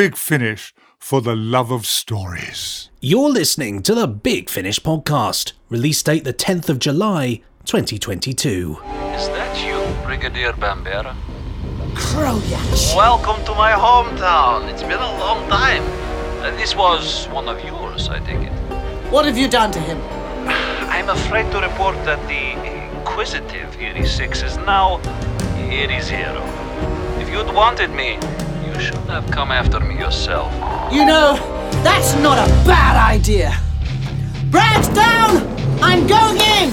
Big Finish for the love of stories. You're listening to the Big Finish podcast. Release date the 10th of July, 2022. Is that you, Brigadier Bambera? Kroyach. Welcome to my hometown. It's been a long time. Uh, this was one of yours, I take it. What have you done to him? I'm afraid to report that the inquisitive Erie 6 is now Erie 0. If you'd wanted me, you should have come after me yourself. You know, that's not a bad idea. Brad's down! I'm going in!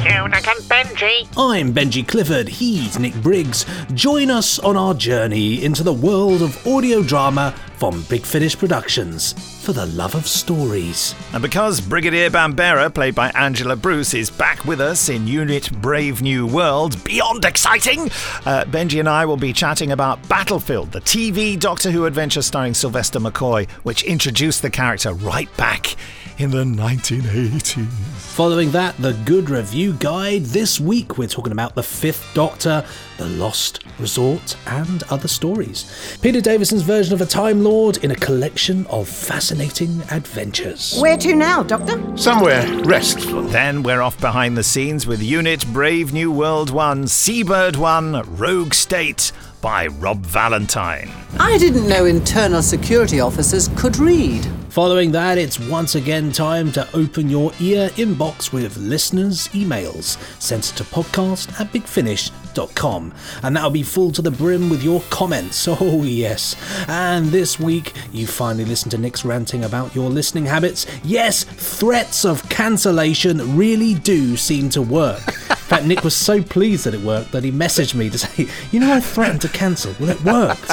Tunic and Benji. I'm Benji Clifford, he's Nick Briggs. Join us on our journey into the world of audio drama from Big Finish Productions for the love of stories. And because Brigadier Bambera, played by Angela Bruce, is back with us in Unit Brave New World, beyond exciting, uh, Benji and I will be chatting about Battlefield, the TV Doctor Who adventure starring Sylvester McCoy, which introduced the character right back in the 1980s. Following that, the Good Review Guide. This week, we're talking about The Fifth Doctor, The Lost Resort, and other stories. Peter Davison's version of a Time Lord in a collection of fascinating adventures. Where to now, Doctor? Somewhere restful. Then we're off behind the scenes with Unit Brave New World 1, Seabird 1, Rogue State by Rob Valentine. I didn't know internal security officers could read. Following that, it's once again time to open your ear inbox with listeners' emails sent to podcast at bigfinish.com. And that'll be full to the brim with your comments. Oh, yes. And this week, you finally listened to Nick's ranting about your listening habits. Yes, threats of cancellation really do seem to work. In fact, Nick was so pleased that it worked that he messaged me to say, You know, I threatened to cancel. Well, it worked.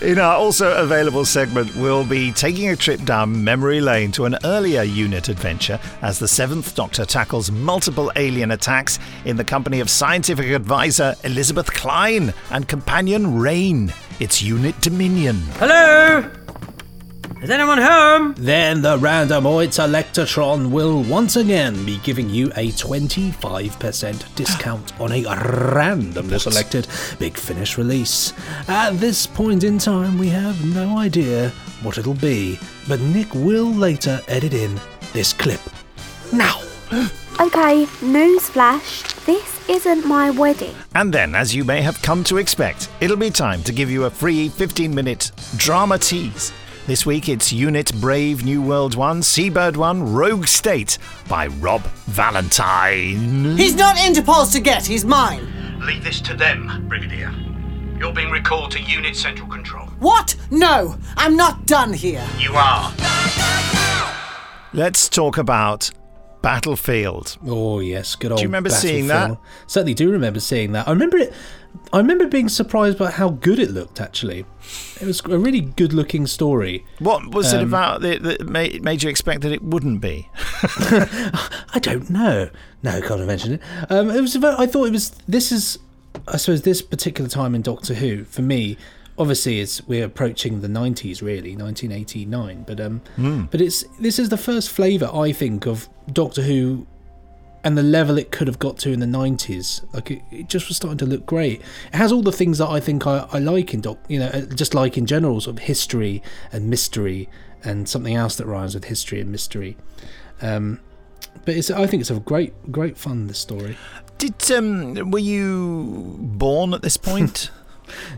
In our also available segment, we'll be taking a trip down memory lane to an earlier unit adventure as the Seventh Doctor tackles multiple alien attacks in the company of scientific advisor Elizabeth Klein and companion Raine. It's Unit Dominion. Hello? Is anyone home? Then the Randomoid Selectatron will once again be giving you a 25% discount on a randomly selected Big Finish release. At this point in time, we have no idea what it'll be, but Nick will later edit in this clip. Now! Okay, newsflash. This isn't my wedding. And then, as you may have come to expect, it'll be time to give you a free 15 minute drama tease. This week it's Unit Brave New World 1, Seabird 1, Rogue State by Rob Valentine. He's not Interpol's to get, he's mine. Leave this to them, Brigadier. You're being recalled to Unit Central Control. What? No, I'm not done here. You are. Let's talk about Battlefield. Oh yes, good old. Do you remember seeing that? Certainly do remember seeing that. I remember it. I remember being surprised by how good it looked. Actually, it was a really good-looking story. What was it Um, about that, that made, made you expect that it wouldn't be? I don't know. No, I can't mention it. Um, it was. About, I thought it was. This is. I suppose this particular time in Doctor Who for me. Obviously, it's we're approaching the '90s, really, 1989. But um, but it's this is the first flavour I think of Doctor Who, and the level it could have got to in the '90s. Like it, it just was starting to look great. It has all the things that I think I, I like in Doc. You know, uh, just like in general, sort of history and mystery, and something else that rhymes with history and mystery. Um, but it's, I think it's a great, great fun. This story. Did um, were you born at this point?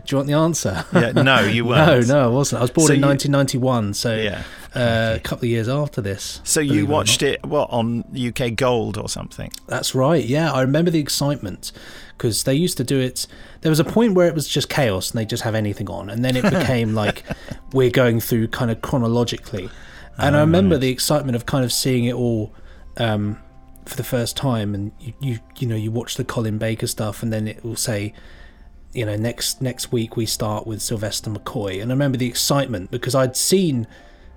Do you want the answer? yeah, no, you weren't. no, no, I wasn't. I was born So in you- 1991, so Yeah. uh, a couple of years after this. So you watched it what on UK Gold or something? That's right. Yeah, I remember the excitement because they used to do it. There was a point where it was just chaos and they just have anything on, and then it became like we're going through kind of chronologically. And I remember the excitement of kind of seeing it all um, for the first time, and you, you you know you watch the Colin Baker stuff, and then it will say. You know, next next week we start with Sylvester McCoy, and I remember the excitement because I'd seen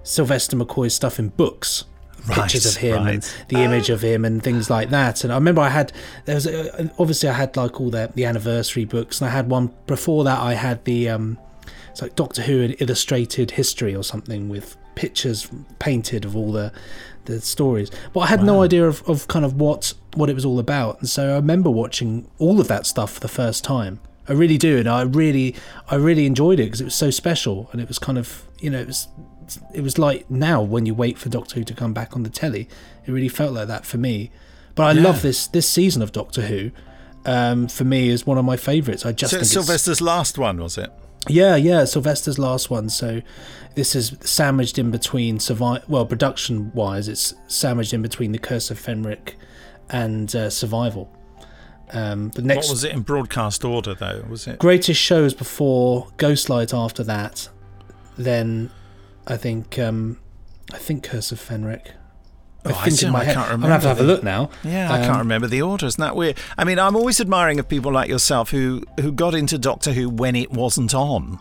Sylvester McCoy's stuff in books, pictures of him and right. the image of him and things like that. And I remember I had there was a, obviously I had like all the the anniversary books, and I had one before that. I had the um, it's like Doctor Who an illustrated history or something with pictures painted of all the the stories. But I had no idea of, of kind of what what it was all about, and so I remember watching all of that stuff for the first time. I really do, and I really, I really enjoyed it because it was so special, and it was kind of, you know, it was, it was like now when you wait for Doctor Who to come back on the telly, it really felt like that for me. But I love this this season of Doctor Who. Um, for me, is one of my favourites. I just So think it's it's, Sylvester's last one, was it? yeah, yeah, Sylvester's last one. So this is sandwiched in between survive. Well, production wise, it's sandwiched in between the Curse of Fenric and uh, Survival. Um, the next What was it in broadcast order, though? Was it? greatest shows before Ghostlight. After that, then I think um, I think Curse of Fenric. I Oh, I think see, I can't I'm gonna have to have a look now. Yeah, I can't Um, remember the order. Isn't that weird? I mean, I'm always admiring of people like yourself who who got into Doctor Who when it wasn't on.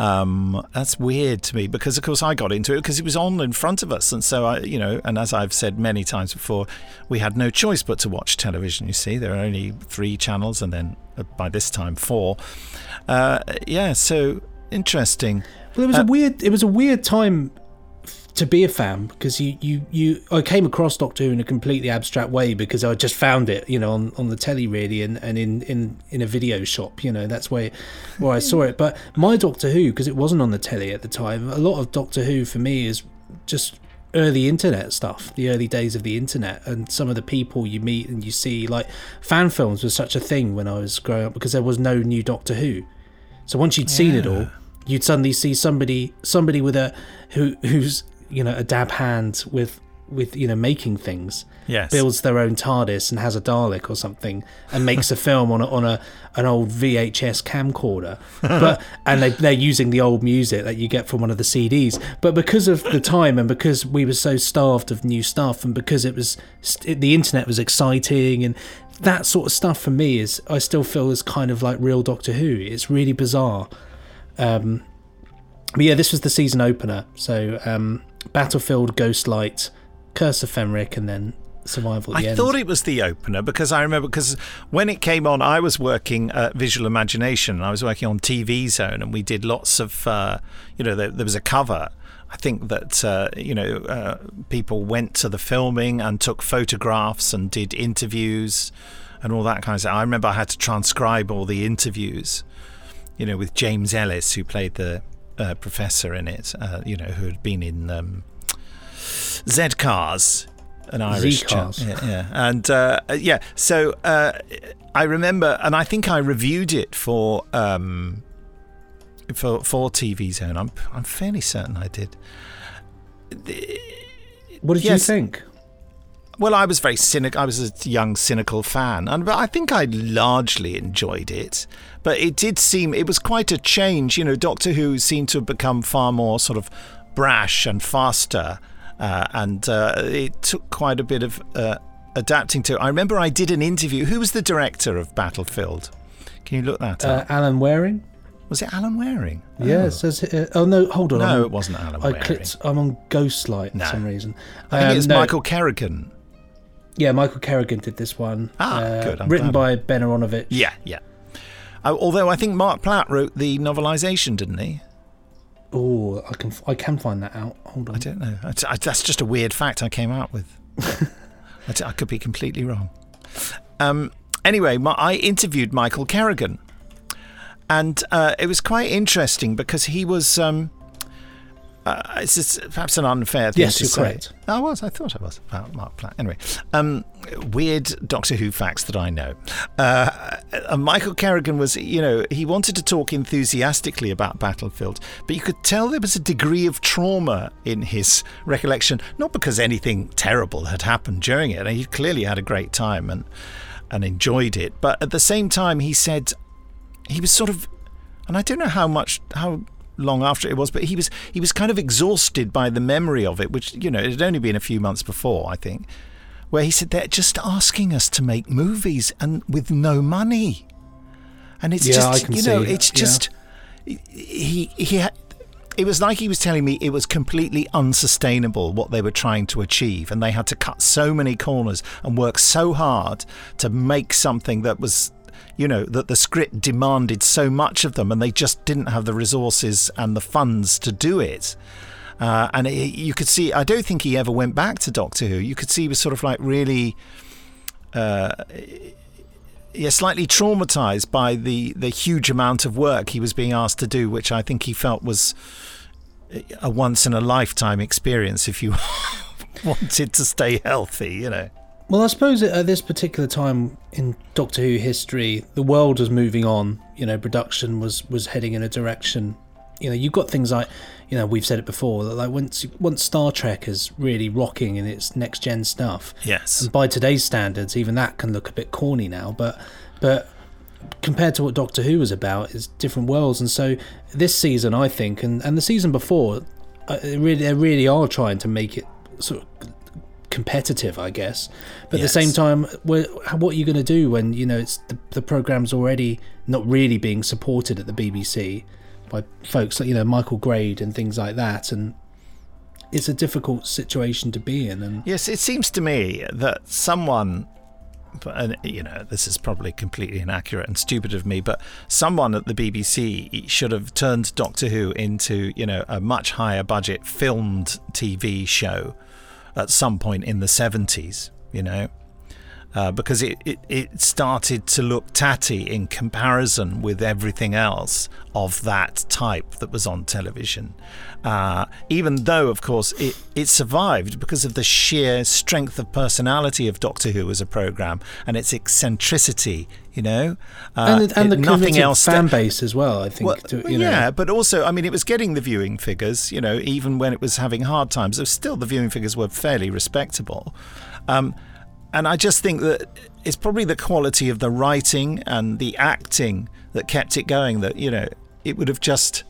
Um, that's weird to me because, of course, I got into it because it was on in front of us, and so I, you know, and as I've said many times before, we had no choice but to watch television. You see, there are only three channels, and then uh, by this time four. Uh, yeah, so interesting. Well, it was Uh, a weird. It was a weird time to be a fan because you, you, you. I came across Doctor Who in a completely abstract way because I just found it, you know, on, on the telly really, and, and in, in, in a video shop. You know, that's where where I saw it. But my Doctor Who, because it wasn't on the telly at the time, a lot of Doctor Who for me is just early internet stuff, the early days of the internet, and some of the people you meet and you see. Like fan films was such a thing when I was growing up because there was no new Doctor Who. So once you'd seen it all, you'd suddenly see somebody somebody with a who who's you know a dab hand with with you know making things. Yes. Builds their own TARDIS and has a Dalek or something and makes a film on a, on a an old VHS camcorder. But and they they're using the old music that you get from one of the CDs. But because of the time and because we were so starved of new stuff and because it was st- the internet was exciting and that sort of stuff for me is I still feel is kind of like real Doctor Who. It's really bizarre. Um, but yeah, this was the season opener. So um, Battlefield, Ghostlight, Curse of Fenric, and then Survival I end. thought it was the opener because I remember because when it came on, I was working at Visual Imagination. I was working on TV Zone, and we did lots of, uh, you know, there, there was a cover. I think that uh, you know uh, people went to the filming and took photographs and did interviews and all that kind of stuff. I remember I had to transcribe all the interviews, you know, with James Ellis who played the uh, professor in it. Uh, you know, who had been in um, Z Cars, an Irish chap. Yeah, yeah. and uh, yeah. So uh, I remember, and I think I reviewed it for um, for for TV Zone. I'm I'm fairly certain I did. what did yes. you think? Well, I was very cynical. I was a young, cynical fan, and but I think I largely enjoyed it. But it did seem it was quite a change. You know, Doctor Who seemed to have become far more sort of brash and faster, uh, and uh, it took quite a bit of uh, adapting to. I remember I did an interview. Who was the director of Battlefield? Can you look that Uh, up? Alan Wareing. Was it Alan Wareing? Yeah, Oh. it says. Uh, oh no, hold on. No, I'm- it wasn't Alan I Wareing. clicked. I'm on Ghostlight No. for some reason. I think Um, it's no, Michael Kerrigan. Yeah, Michael Kerrigan did this one. Ah, uh, good, I'm written by Ben Aaronovitch. Yeah, yeah. Uh, although I think Marc Platt wrote the novelisation, didn't he? Oh, I can I can find that out. Hold on. I don't know. That's, I, that's just a weird fact I came out with. I, I could be completely wrong. Um, anyway, my, I interviewed Michael Kerrigan, and uh, it was quite interesting because he was. Um, uh, it's just perhaps an unfair thing Yes, to you're say. correct. I was. I thought I was about Marc Platt. Anyway, um, weird Doctor Who facts that I know. Uh, uh, Michael Kerrigan was, you know, he wanted to talk enthusiastically about Battlefield, but you could tell there was a degree of trauma in his recollection. Not because anything terrible had happened during it. He clearly had a great time and and enjoyed it, but at the same time, he said he was sort of, and I don't know how much how long after it was, but he was he was kind of exhausted by the memory of it, which you know it had only been a few months before, I think, where he said they're just asking us to make movies and with no money, and it's Yeah, just you know it's that, yeah. just he he. had it was like he was telling me it was completely unsustainable what they were trying to achieve, and they had to cut so many corners and work so hard to make something that was you know that the script demanded so much of them and they just didn't have the resources and the funds to do it uh, and it, you could see i don't think he ever went back to doctor who you could see he was sort of like really uh, yeah, slightly traumatized by the, the huge amount of work he was being asked to do, which I think he felt was a once in a lifetime experience if you wanted to stay healthy, you know. Well, I suppose at this particular time in Doctor Who history, the world was moving on. You know, production was was heading in a direction. You know, you've got things like, you know, we've said it before, that like once once Star Trek is really rocking in its next gen stuff. Yes. And by today's standards, even that can look a bit corny now. But but compared to what Doctor Who was about, is different worlds. And so this season, I think, and, and the season before, uh, really they really are trying to make it sort of competitive, I guess. But Yes. at the same time, what are you going to do when you know it's the, the program's already not really being supported at the BBC by folks like you know Michael Grade and things like that, and it's a difficult situation to be in. And Yes, it seems to me that someone, and you know, this is probably completely inaccurate and stupid of me, but someone at the BBC should have turned Doctor Who into, you know, a much higher budget filmed TV show at some point in the 70s, you know. Uh, because it, it, it started to look tatty in comparison with everything else of that type that was on television. Uh, even though, of course, it, it survived because of the sheer strength of personality of Doctor Who as a program and its eccentricity, you know, uh, and, the- and the nothing else. fan that- base as well. I think. well, to, you know, yeah, but also, I mean, it was getting the viewing figures, you know, even when it was having hard times. it was Still, the viewing figures were fairly respectable. Um, and I just think that it's probably the quality of the writing and the acting that kept it going. That, you know, it would have just.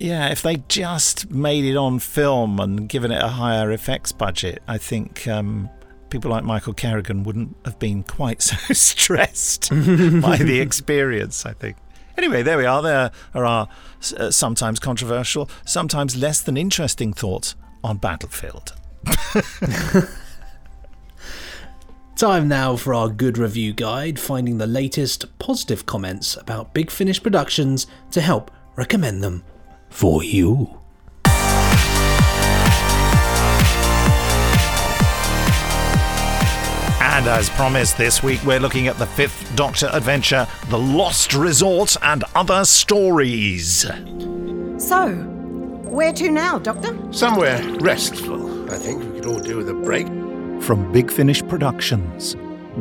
Yeah, if they just made it on film and given it a higher effects budget, I think um, people like Michael Kerrigan wouldn't have been quite so stressed by the experience, I think. Anyway, there we are. There are our uh, sometimes controversial, sometimes less than interesting thoughts on Battlefield. Time now for our good review guide, finding the latest positive comments about Big Finish Productions to help recommend them for you. And as promised, this week we're looking at the fifth Doctor adventure, The Lost Resort and Other Stories. So, where to now, Doctor? Somewhere restful, I think. We could all do with a break. From Big Finish Productions,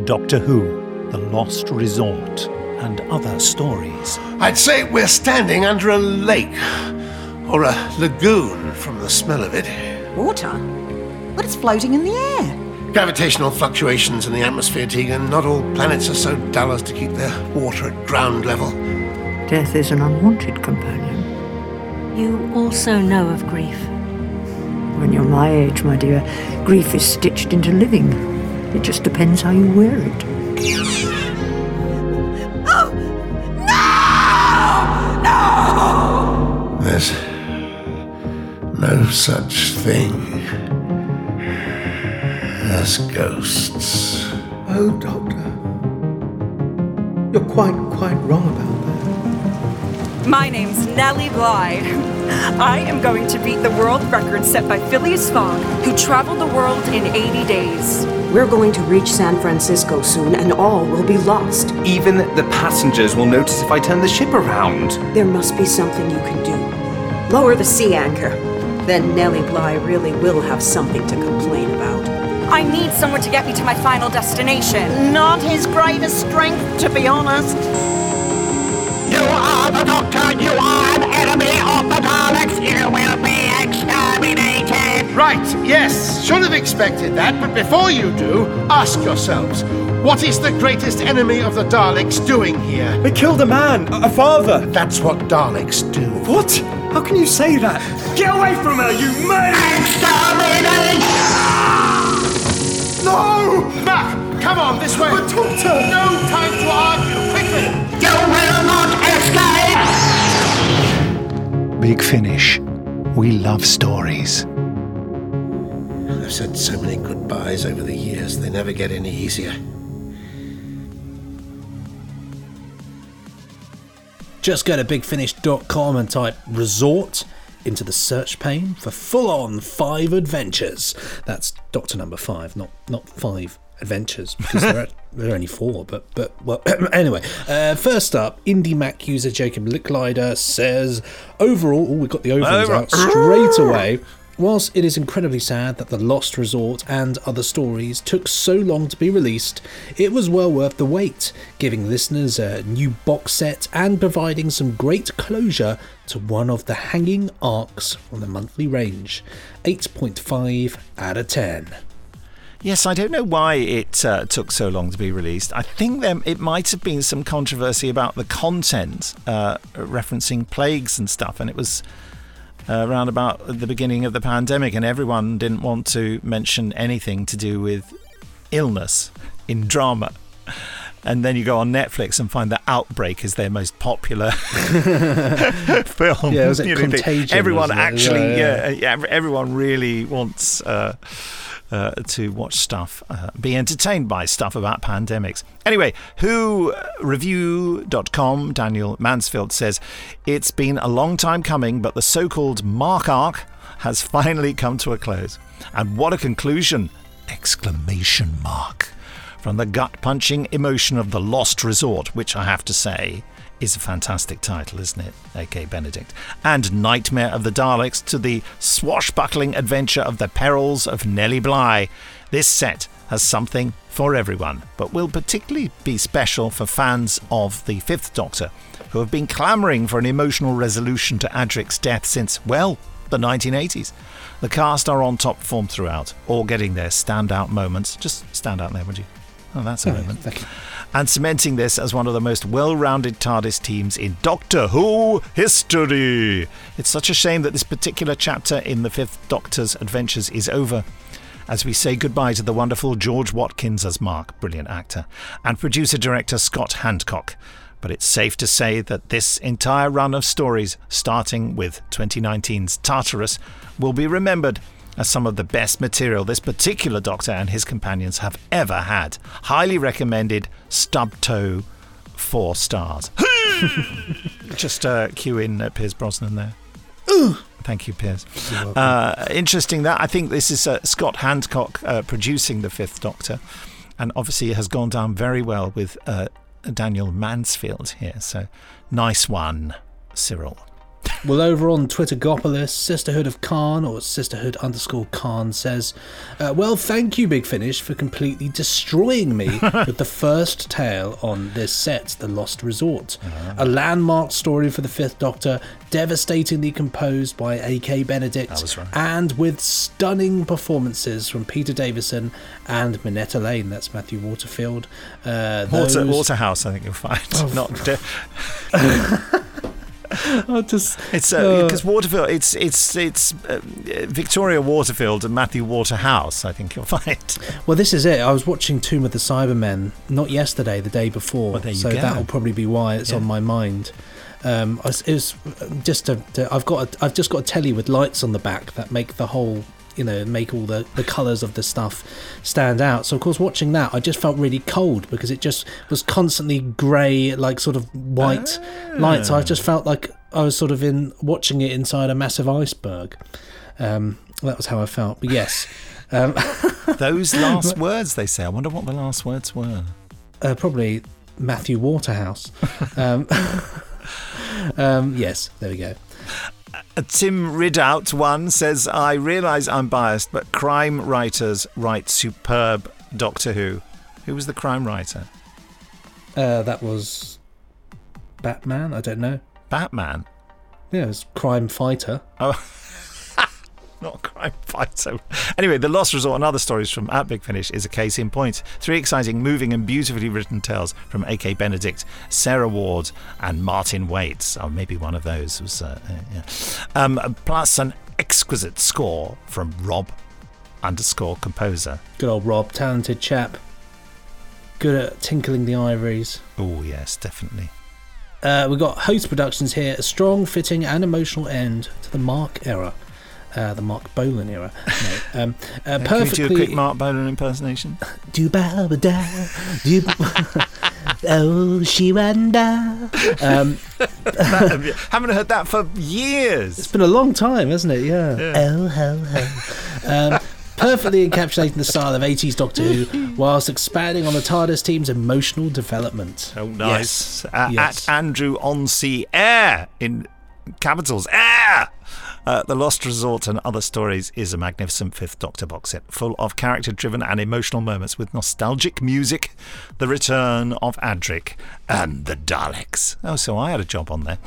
Doctor Who, The Lost Resort and Other Stories. I'd say we're standing under a lake. Or a lagoon, from the smell of it. Water? But it's floating in the air. Gravitational fluctuations in the atmosphere, Tegan. Not all planets are so dull as to keep their water at ground level. Death is an unwanted companion. You also know of grief. When you're my age, my dear, grief is stitched into living. It just depends how you wear it. Oh! No! No! There's no such thing as ghosts. Oh, Doctor. You're quite, quite wrong about that. My name's Nellie Bly. I am going to beat the world record set by Phileas Fogg, who traveled the world in 80 days. We're going to reach San Francisco soon, and all will be lost. Even the passengers will notice if I turn the ship around. There must be something you can do. Lower the sea anchor. Then Nellie Bly really will have something to complain about. I need someone to get me to my final destination. Not his greatest strength, to be honest. You are the You are an enemy of the Daleks. You will be exterminated. Right, yes, should have expected that, but before you do, ask yourselves what is the greatest enemy of the Daleks doing here? They killed a man, a father. That's what Daleks do. What? How can you say that? Get away from her, you man! No! Mac, come on, this way! But Doctor! No time to argue, quickly! You will not escape. Big Finish. We love stories. I've said so many goodbyes over the years, they never get any easier. Just go to bigfinish.com and type resort into the search pane for full on five adventures. That's Doctor number five, not not five adventures because there are, there are only four. But but well, anyway. Uh, first up, Indie Mac user Jacob Licklider says, overall, oh, we got the overalls out straight away. Whilst it is incredibly sad that The Lost Resort and other stories took so long to be released, it was well worth the wait, giving listeners a new box set and providing some great closure to one of the hanging arcs from the monthly range. 8.5 out of 10. Yes, I don't know why it uh, took so long to be released. I think there, it might have been some controversy about the content, uh, referencing plagues and stuff, and it was uh, around about the beginning of the pandemic, and everyone didn't want to mention anything to do with illness in drama. And then you go on Netflix and find that Outbreak is their most popular film. Yeah, was it You know, Contagion, Everyone it? actually, Yeah, yeah, yeah. yeah, everyone really wants uh, uh, to watch stuff, uh, be entertained by stuff about pandemics. Anyway, Who Review.com, Daniel Mansfield says, It's been a long time coming, but the so called Mark arc has finally come to a close. And what a conclusion! Exclamation mark. From the gut punching emotion of The Lost Resort, which I have to say is a fantastic title, isn't it? A.K. Benedict. And Nightmare of the Daleks to the swashbuckling adventure of the perils of Nellie Bly. This set has something for everyone, but will particularly be special for fans of the Fifth Doctor, who have been clamouring for an emotional resolution to Adric's death since, well, the 1980s. The cast are on top form throughout, all getting their standout moments. Just stand out there, would you? Oh, that's a Oh, moment. And cementing this as one of the most well rounded TARDIS teams in Doctor Who history. It's such a shame that this particular chapter in the Fifth Doctor's adventures is over. As we say goodbye to the wonderful George Watkins as Mark, brilliant actor, and producer director Scott Handcock. But it's safe to say that this entire run of stories, starting with 2019's Tartarus, will be remembered as some of the best material this particular Doctor and his companions have ever had. Highly recommended, stub toe, four stars. Just uh, cue in uh, Piers Brosnan there. Thank you, Piers. Uh, interesting that I think this is uh, Scott Handcock uh, producing the Fifth Doctor, and obviously it has gone down very well with uh, Daniel Mansfield here. So nice one, Cyril. Well, over on Twittergopolis, Sisterhood of Karn or Sisterhood underscore Karn says, uh, "Well, thank you, Big Finish, for completely destroying me with the first tale on this set, The Lost Resort, a landmark story for the Fifth Doctor, devastatingly composed by A.K. Benedict, right. and with stunning performances from Peter Davison and Minetta Lane. That's Matthew Waterfield. Uh, Water, those- Waterhouse, I think you'll find. Oh, Not de- I just it's uh, because Waterfield. It's it's it's uh, Victoria Waterfield and Matthew Waterhouse. I think you'll find. Well, this is it. I was watching Tomb of the Cybermen not yesterday, the day before, Well, there you so go. that'll probably be why it's on my mind. Um, it was just a, I've got a, I've just got a telly with lights on the back that make the whole you know make all the the colours of the stuff stand out. So of course, watching that, I just felt really cold because it just was constantly grey, like sort of white lights. I just felt like I was sort of in watching it inside a massive iceberg. Um, that was how I felt. But yes. Um, Those last words they say. I wonder what the last words were. uh, probably Matthew Waterhouse. Um, um, yes, there we go. Uh, Tim Ridout one says, "I realise I'm biased, but crime writers write superb Doctor Who." Who was the crime writer? Uh, that was Batman. I don't know. Batman. Yeah, it was Crime Fighter. Oh, not crime fighter. Anyway, The Lost Resort and other stories from At Big Finish is a case in point. Three exciting, moving, and beautifully written tales from A.K. Benedict, Sarah Ward, and Martin Waits. Oh, maybe one of those was. Uh, uh, yeah. um, plus an exquisite score from Rob underscore composer. Good old Rob, talented chap. Good at tinkling the ivories. Oh, yes, definitely. Uh, we've got Host Productions here, a strong, fitting, and emotional end to the Mark era. Uh, the Marc Bolan era. No, um, uh, Uh, Can you do a quick Marc Bolan impersonation? Do ba ba da, do. oh, she. Um, Haven't heard that for years. It's been a long time, hasn't it? Yeah. Yeah. Oh, ho, ho. Um, perfectly encapsulating the style of 80s Doctor Who whilst expanding on the TARDIS team's emotional development. Oh, nice. Yes. Uh, Yes. At Andrew on Sea Air in capitals. Air! Uh, the Lost Resort and Other Stories is a magnificent Fifth Doctor box set, full of character driven and emotional moments with nostalgic music, the return of Adric, and the Daleks. Oh, so I had a job on there.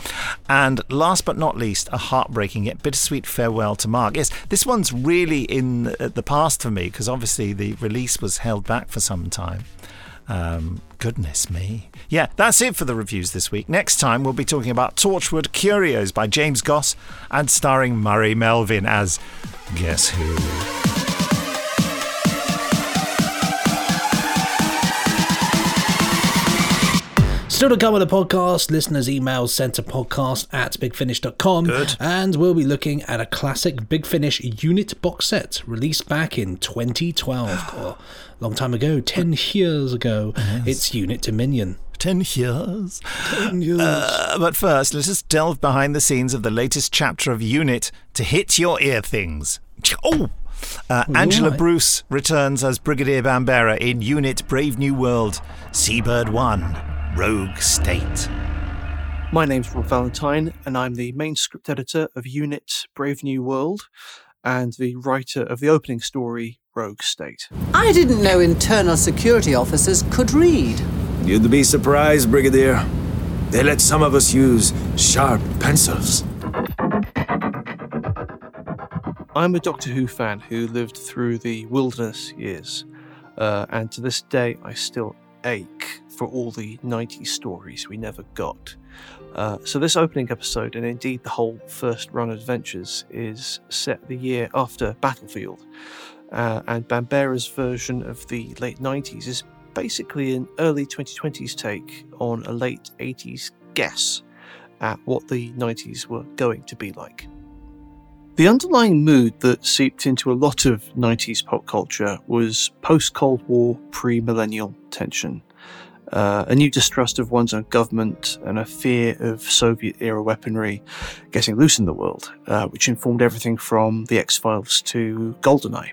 And last but not least, a heartbreaking yet bittersweet farewell to Mark. Yes, this one's really in the past for me because obviously the release was held back for some time. Um, goodness me. Yeah, that's it for the reviews this week. Next time, we'll be talking about Torchwood Curios by James Goss and starring Murray Melvin as Guess Who. Still to come on the podcast, listeners' emails sent to podcast at bigfinish.com. Good. And we'll be looking at a classic Big Finish unit box set released back in 2012. or long time ago, 10 years ago. It's Unit Dominion. 10 years. 10 years. Uh, but first, let us delve behind the scenes of the latest chapter of Unit to hit your ear things. Oh! Uh, Angela right. Bruce returns as Brigadier Bambera in Unit Brave New World, Seabird 1, Rogue State. My name's Rob Valentine, and I'm the main script editor of Unit Brave New World and the writer of the opening story, Rogue State. I didn't know internal security officers could read. You'd be surprised, Brigadier. They let some of us use sharp pencils. I'm a Doctor Who fan who lived through the wilderness years, uh, and to this day I still ache for all the 90s stories we never got. Uh, so, this opening episode, and indeed the whole first run of adventures, is set the year after Battlefield. Uh, and Bambera's version of the late 90s is basically an early 2020s take on a late 80s guess at what the 90s were going to be like. The underlying mood that seeped into a lot of 90s pop culture was post Cold War, pre millennial tension. Uh, a new distrust of one's own government and a fear of Soviet era weaponry getting loose in the world, uh, which informed everything from The X Files to GoldenEye.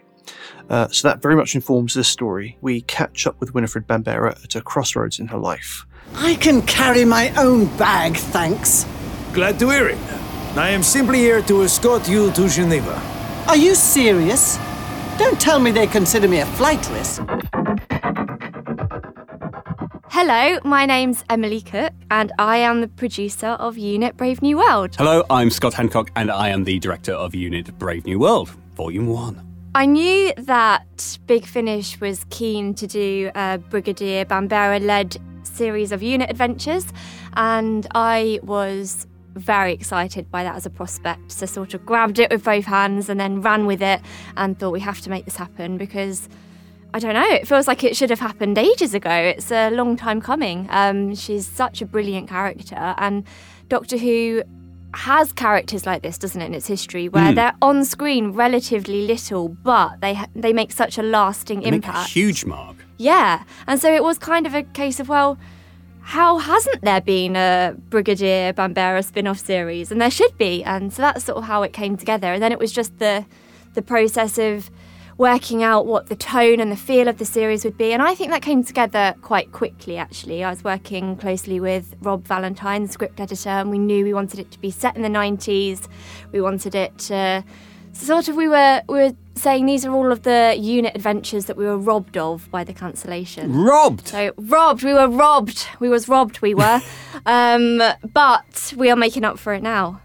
Uh, so that very much informs this story. We catch up with Winifred Bambera at a crossroads in her life. I can carry my own bag, thanks. Glad to hear it. I am simply here to escort you to Geneva. Are you serious? Don't tell me they consider me a flight risk. Hello, my name's Emily Cook, and I am the producer of Unit Brave New World. Hello, I'm Scott Handcock, and I am the director of Unit Brave New World, Volume 1. I knew that Big Finish was keen to do a Brigadier Bambera led series of unit adventures, and I was very excited by that as a prospect. So, sort of grabbed it with both hands and then ran with it and thought we have to make this happen because I don't know, it feels like it should have happened ages ago. It's a long time coming. Um, she's such a brilliant character, and Doctor Who has characters like this, doesn't it, in its history, where Mm. they're on screen relatively little, but they ha- they make such a lasting They make a impact. huge mark. Yeah, and so it was kind of a case of well, how hasn't there been a Brigadier Bambera spin-off series? And there should be, and so that's sort of how it came together. And then it was just the the process of working out what the tone and the feel of the series would be. And I think that came together quite quickly, actually. I was working closely with Rob Valentine, the script editor, and we knew we wanted it to be set in the 90s. We wanted it to sort of, we were, we were saying these are all of the unit adventures that we were robbed of by the cancellation. Robbed? So, robbed. We were robbed. We was robbed, we were. um, but we are making up for it now.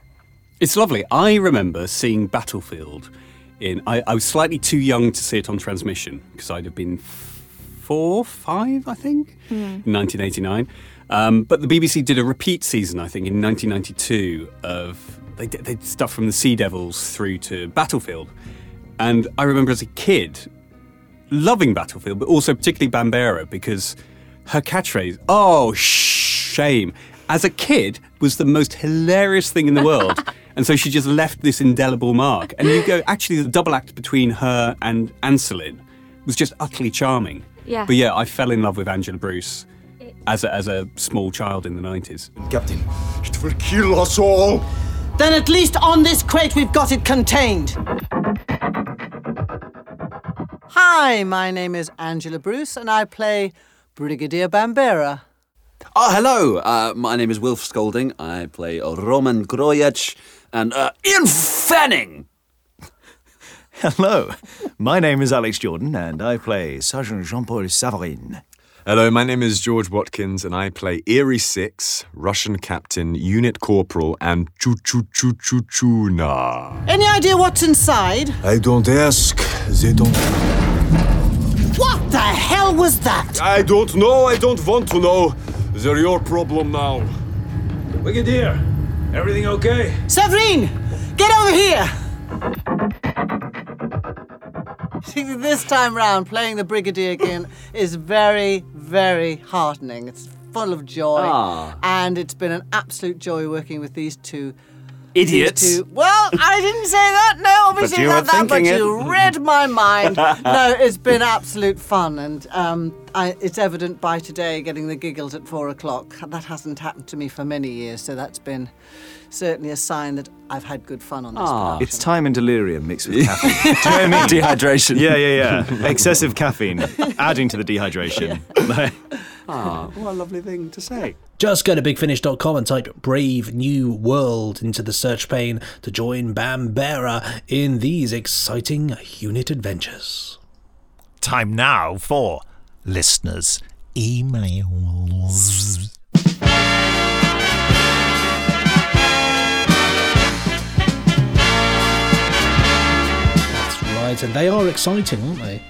It's lovely. I remember seeing Battlefield in. I, I was slightly too young to see it on transmission because I'd have been four, five, I think, Hmm. in 1989. Um, but the BBC did a repeat season, I think, in 1992 of. They did, they did stuff from the Sea Devils through to Battlefield. And I remember as a kid loving Battlefield, but also particularly Bambera because her catchphrase, oh, shame, as a kid was the most hilarious thing in the world. and so she just left this indelible mark. And you go, actually, the double act between her and Ancelyn was just utterly charming. Yeah. But yeah, I fell in love with Angela Bruce as a, as a small child in the 90s. Captain, it will kill us all. Then at least on this crate we've got it contained. Hi, my name is Angela Bruce, and I play Brigadier Bambera. Oh, hello. Uh, my name is Wilf Scolding. I play Roman Grojec and uh, Ian Fanning. Hello, my name is Alex Jordan, and I play Sergeant Jean Paul Savarin. Hello, my name is George Watkins, and I play Erie Six, Russian Captain, Unit Corporal, and Choo Choo Choo Choo Chuna. Any idea what's inside? I don't ask, they don't. What the hell was that? I don't know, I don't want to know. They're your problem now. Brigadier, everything okay? Severine, get over here! this time round, playing the Brigadier again is very, very heartening. It's full of joy. Ah. And it's been an absolute joy working with these two. Idiots. these Well, I didn't say that. No, obviously not that, but it. you read my mind. no, it's been absolute fun. And um, I, it's evident by today getting the giggles at four o'clock. That hasn't happened to me for many years. So that's been certainly a sign that I've had good fun on this production. It's time and delirium mixed with caffeine. Do you know I mean? Dehydration. Yeah, yeah, yeah. Excessive caffeine adding to the dehydration. Ah, what a lovely thing to say. Just go to bigfinish.com and type Brave New World into the search pane to join Bambera in these exciting unit adventures. Time now for listeners' emails. That's right, and they are exciting, aren't they?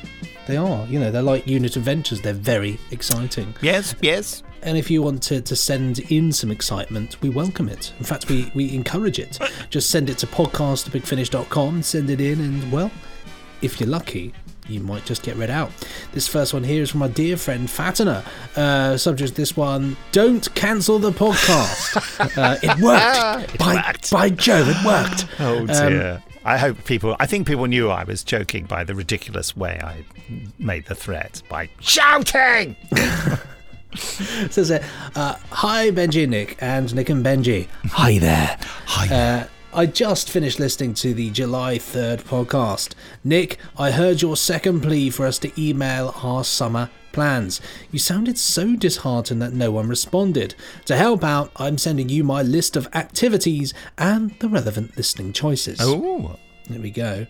They are. You know, they're like unit adventures. They're very exciting. Yes, yes. And if you want to, to send in some excitement, we welcome it. In fact, we, we encourage it. Just send it to podcast@bigfinish.com, send it in, and well, if you're lucky, you might just get read out. This first one here is from my dear friend Fatima. Uh, subject this one: Don't cancel the podcast. uh, it worked. It by, worked. by Jove, it worked. Oh Um, dear. I hope people. I think people knew I was joking by the ridiculous way I made the threat by shouting. says it. Uh, Hi, Benji and Nick, and Nick and Benji. Hi there. Hi. Uh, I just finished listening to the July 3rd podcast. Nick, I heard your second plea for us to email our summer plans. You sounded so disheartened that no one responded. To help out, I'm sending you my list of activities and the relevant listening choices. Oh. There we go.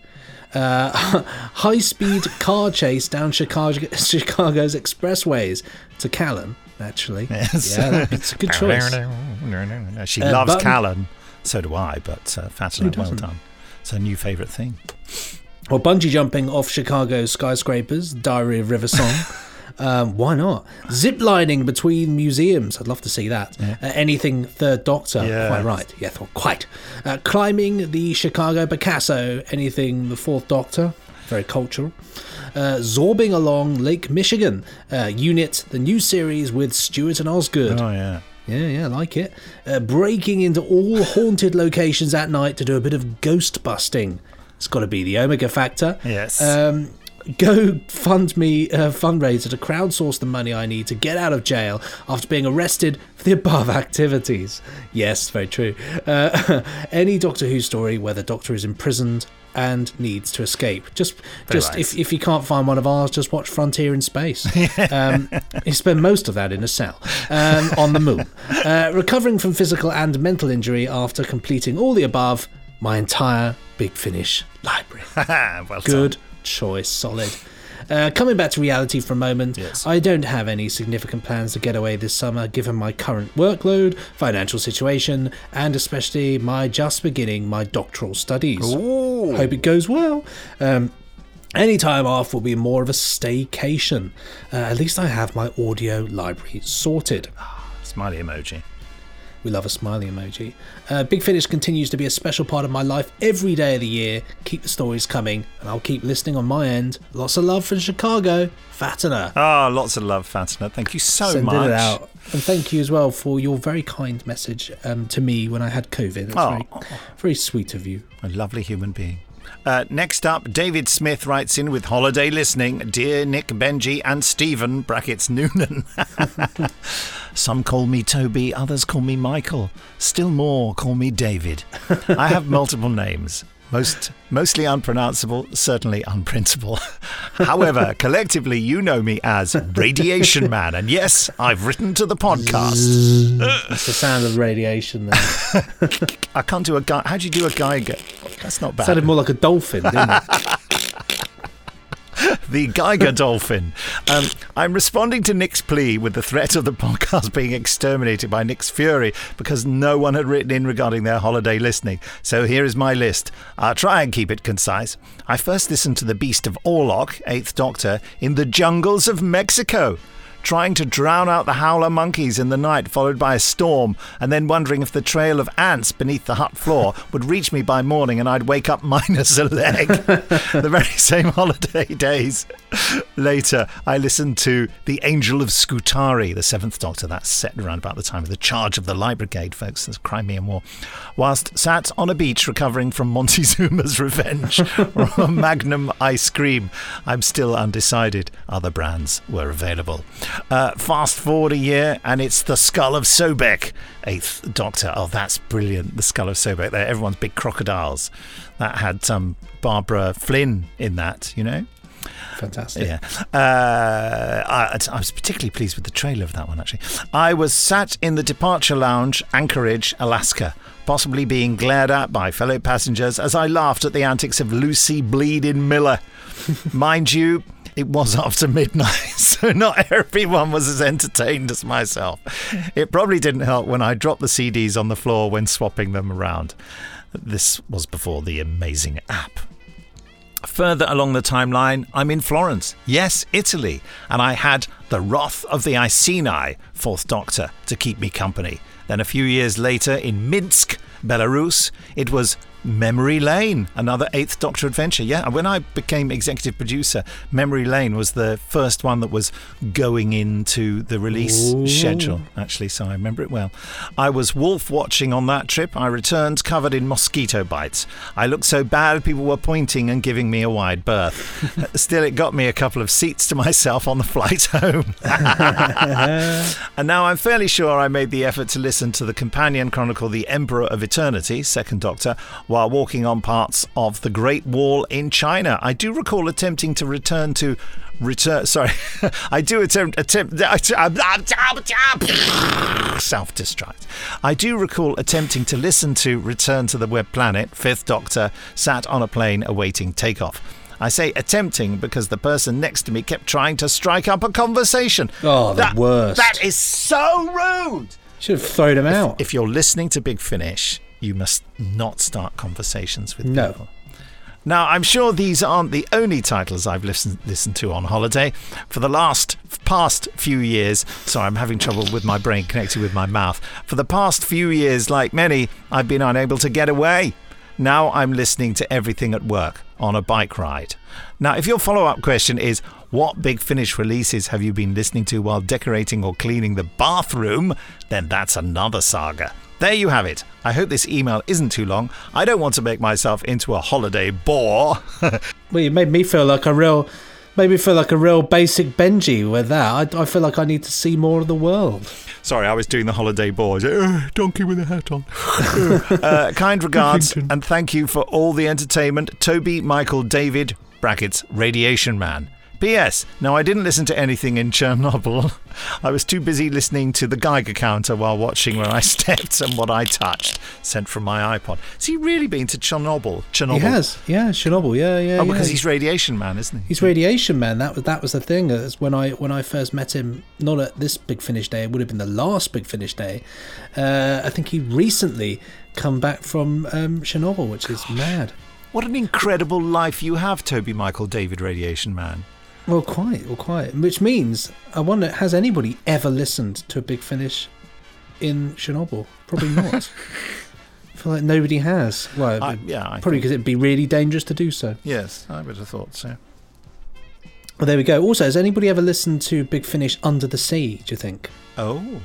Uh, high speed car chase down Chicago, Chicago's expressways to Callan, actually. Yes. Yeah, that's a good choice. She Uh, loves button- Callan. So do I. But uh, Fatima, well done. It's her new favourite thing. Or bungee jumping off Chicago's skyscrapers, Diary of River Song. Um, why not? Zip lining between museums. I'd love to see that. Uh, anything Third Doctor. Yes. Quite right. Yeah, quite. Uh, climbing the Chicago Picasso. Anything the Fourth Doctor. Very cultural. Uh, zorbing along Lake Michigan. Uh, Unit, the new series with Stewart and Osgood. Oh yeah. Yeah, yeah, I like it. Uh, breaking into all haunted locations at night to do a bit of ghost busting. It's got to be the Omega Factor. Yes. Um, go fund me uh, fundraiser to crowdsource the money I need to get out of jail after being arrested for the above activities. Yes, very true. Uh, any Doctor Who story where the Doctor is imprisoned and needs to escape. Just, Very just nice. if, if you can't find one of ours, just watch Frontier in Space. um, you spend most of that in a cell um, on the moon. Uh, recovering from physical and mental injury after completing all the above, my entire Big Finish library. well Good choice, solid. Uh, coming back to reality for a moment, I don't have any significant plans to get away this summer given my current workload, financial situation, and especially my just beginning my doctoral studies. Hope it goes well. Um, any time off will be more of a staycation. Uh, at least I have my audio library sorted. Smiley emoji. We love a smiley emoji. Uh, Big Finish continues to be a special part of my life every day of the year. Keep the stories coming, and I'll keep listening on my end. Lots of love from Chicago. Fatima. Oh, lots of love, Fatima. Thank you so Sending much. it out. And thank you as well for your very kind message um, to me when I had COVID. That's Oh. very, very sweet of you. A lovely human being. Uh, next up, David Smith writes in with holiday listening. Dear Nick, Benji, and Stephen, brackets Noonan. Some call me Toby, others call me Michael. Still more call me David. I have multiple names. Most mostly unpronounceable, certainly unprintable. However, collectively you know me as Radiation Man, and yes, I've written to the podcast. That's the sound of radiation. There. I can't do a guy. How do you do a Geiger? That's not bad. sounded more like a dolphin, didn't it? the Geiger dolphin. Um, I'm responding to Nick's plea with the threat of the podcast being exterminated by Nick's fury because no one had written in regarding their holiday listening. So here is my list. I'll try and keep it concise. I first listened to The Beast of Orlok, Eighth Doctor, in the jungles of Mexico. Trying to drown out the howler monkeys in the night, followed by a storm, and then wondering if the trail of ants beneath the hut floor would reach me by morning and I'd wake up minus a leg. the very same holiday days. Later, I listened to The Angel of Scutari, the Seventh Doctor. That's set around about the time of the charge of the Light Brigade, folks. That's Crimean War. Whilst sat on a beach recovering from Montezuma's revenge or Magnum ice cream, I'm still undecided. Other brands were available. Uh, fast forward a year, and it's the Skull of Sobek, Eighth Doctor. Oh, that's brilliant. The Skull of Sobek. There, everyone's big crocodiles. That had um, Barbara Flynn in that, you know? Fantastic. Yeah. Uh, I, I was particularly pleased with the trailer of that one, actually. I was sat in the departure lounge, Anchorage, Alaska, possibly being glared at by fellow passengers as I laughed at the antics of Lucie Bleeding Miller. Mind you, it was after midnight, so not everyone was as entertained as myself. It probably didn't help when I dropped the CDs on the floor when swapping them around. This was before the amazing app. Further along the timeline, I'm in Florence, yes, Italy, and I had the Wrath of the Iceni, Fourth Doctor, to keep me company. Then a few years later, in Minsk, Belarus, it was Memory Lane, another Eighth Doctor adventure. Yeah, when I became executive producer, Memory Lane was the first one that was going into the release Ooh. schedule, actually, so I remember it well. I was wolf watching on that trip. I returned covered in mosquito bites. I looked so bad, people were pointing and giving me a wide berth. Still, it got me a couple of seats to myself on the flight home. and now I'm fairly sure I made the effort to listen to the companion chronicle, The Emperor of Eternity, Second Doctor, while walking on parts of the Great Wall in China. I do recall attempting to return to return. Sorry, I do attempt attempt self destruct. I do recall attempting to listen to Return to the Web Planet. Fifth Doctor sat on a plane awaiting takeoff. I say attempting because the person next to me kept trying to strike up a conversation. Oh, the That- worst. That is so rude. Should have thrown him out. If you're listening to Big Finish, you must not start conversations with No. people. Now, I'm sure these aren't the only titles I've listened listened to on holiday. For the last past few years, sorry, I'm having trouble with my brain connected with my mouth. For the past few years, like many, I've been unable to get away. Now I'm listening to everything at work on a bike ride. Now, if your follow up question is, what Big Finish releases have you been listening to while decorating or cleaning the bathroom? Then that's another saga. There you have it. I hope this email isn't too long. I don't want to make myself into a holiday bore. Well, you made me feel like a real, made me feel like a real basic Benji with that. I, I feel like I need to see more of the world. Sorry, I was doing the holiday bore. Uh, donkey with a hat on. uh, kind regards and thank you for all the entertainment. Toby, Michael, David, brackets, Radiation Man. P.S. Now, I didn't listen to anything in Chernobyl. I was too busy listening to the Geiger counter while watching where I stepped and what I touched, sent from my iPod. Has he really been to Chernobyl? Chernobyl? He has, yeah, Chernobyl, yeah, yeah. Oh, because he's Radiation Man, isn't he? He's Radiation Man. That was that was the thing. Is when I when I first met him, not at this Big Finish Day. It would have been the last Big Finish Day. Uh, I think he recently come back from um, Chernobyl, which is mad. What an incredible life you have, Toby Michael David Radiation Man. Well, quite, well, quite. Which means I wonder, has anybody ever listened to a Big Finish in Chernobyl? Probably not. I feel like nobody has. Well, I- yeah, I probably because it'd be really dangerous to do so. Yes, I would have thought so. Well, there we go. Also, has anybody ever listened to Big Finish under the sea? Do you think? Oh.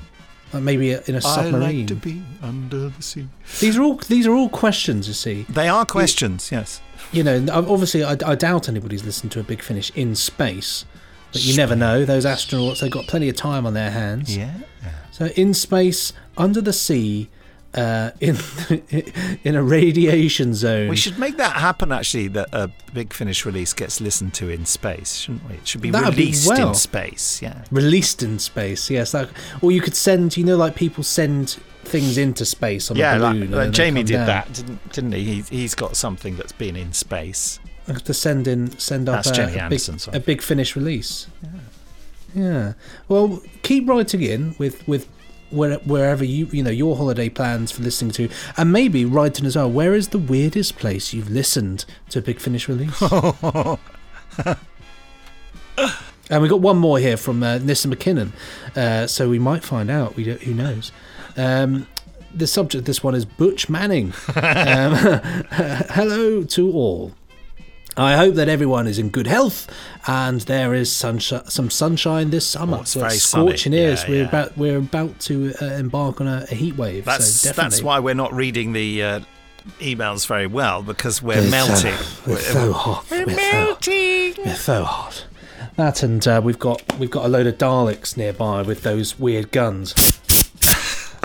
Like maybe in a submarine. I like to be under the sea. These are all these are all questions. You see, They are questions, yes. You know. Obviously, I, I doubt anybody's listened to a Big Finish in space, but you never know. Those astronauts, they've got plenty of time on their hands. Yeah. So in space, under the sea, uh, in in a radiation zone. We should make that happen. Actually, that a Big Finish release gets listened to in space, shouldn't we? It should be That'd be released well. in space. Yeah. released in space. Yes, like, or you could send. You know, like people send things into space on yeah, a balloon. like then Jamie did down. that, didn't, didn't he? he? He's got something that's been in space. to send in send up That's a, Jenny a, big, a big finish release. Yeah. yeah. Well, keep writing in with with where, wherever you you know your holiday plans for listening to, and maybe write in as well. Where is the weirdest place you've listened to a big finish release? and we got one more here from uh, Nissa McKinnon, uh, so we might find out. We don't, who knows. Um, the subject of this one is Butch Manning. um, hello to all. I hope that everyone is in good health and there is some sunshine this summer. Oh, it's sunny. scorching ears. Yeah, we're yeah. about we're about to uh, embark on a, a heat wave. That's so definitely. that's why we're not reading the uh, emails very well because we're It's so- melting. it's so hot. We're melting We're so- melting. It's so hot. That and uh, we've got we've got a load of Daleks nearby with those weird guns.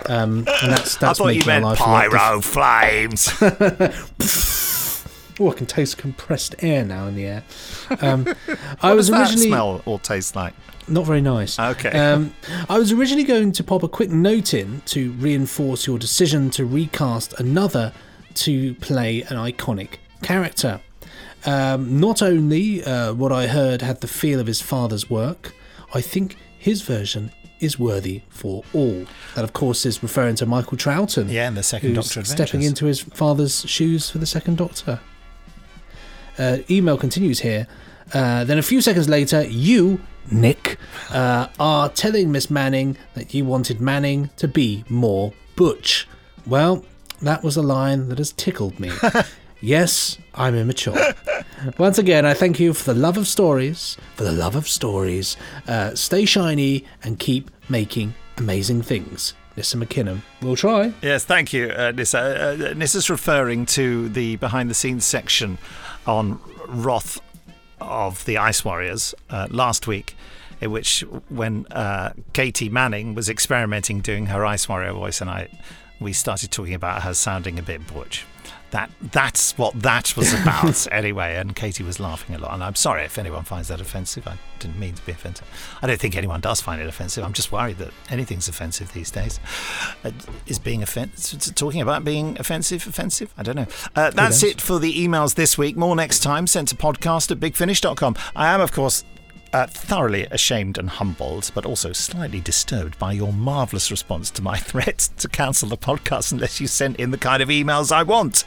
Um, and that's I that's thought you meant pyro flames. Oh, I can taste compressed air now in the air. Um, I What was does that originally smell or taste like? not very nice. Okay. Um, I was originally going to pop a quick note in to reinforce your decision to recast another to play an iconic character. Um, not only uh, what I heard had the feel of his father's work, I think his version is worthy for all. That, of course, is referring to Michael Troughton. Yeah, in the second Doctor stepping Adventures. into his father's shoes for the second Doctor. Uh, email continues here. Uh, then a few seconds later, you, Nick, uh, are telling Miss Manning that you wanted Manning to be more butch. Well, that was a line that has tickled me. yes, I'm immature. Once again, I thank you for the love of stories, for the love of stories. Uh, stay shiny and keep making amazing things. Nissa McKinnon. We'll try. Yes, thank you, uh, Nissa. Uh, Nissa's referring to the behind the scenes section on Wrath of the Ice Warriors uh, last week, in which when uh, Katie Manning was experimenting doing her Ice Warrior voice, and I we started talking about her sounding a bit butch. That that's what that was about anyway, and Katie was laughing a lot. And I'm sorry if anyone finds that offensive. I didn't mean to be offensive. I don't think anyone does find it offensive. I'm just worried that anything's offensive these days. Uh, is being offensive? Talking about being offensive offensive? I don't know. Uh, that's it for the emails this week. More next time. Sent to podcast at bigfinish.com. I am, of course, uh, thoroughly ashamed and humbled, but also slightly disturbed by your marvellous response to my threat to cancel the podcast unless you sent in the kind of emails I want.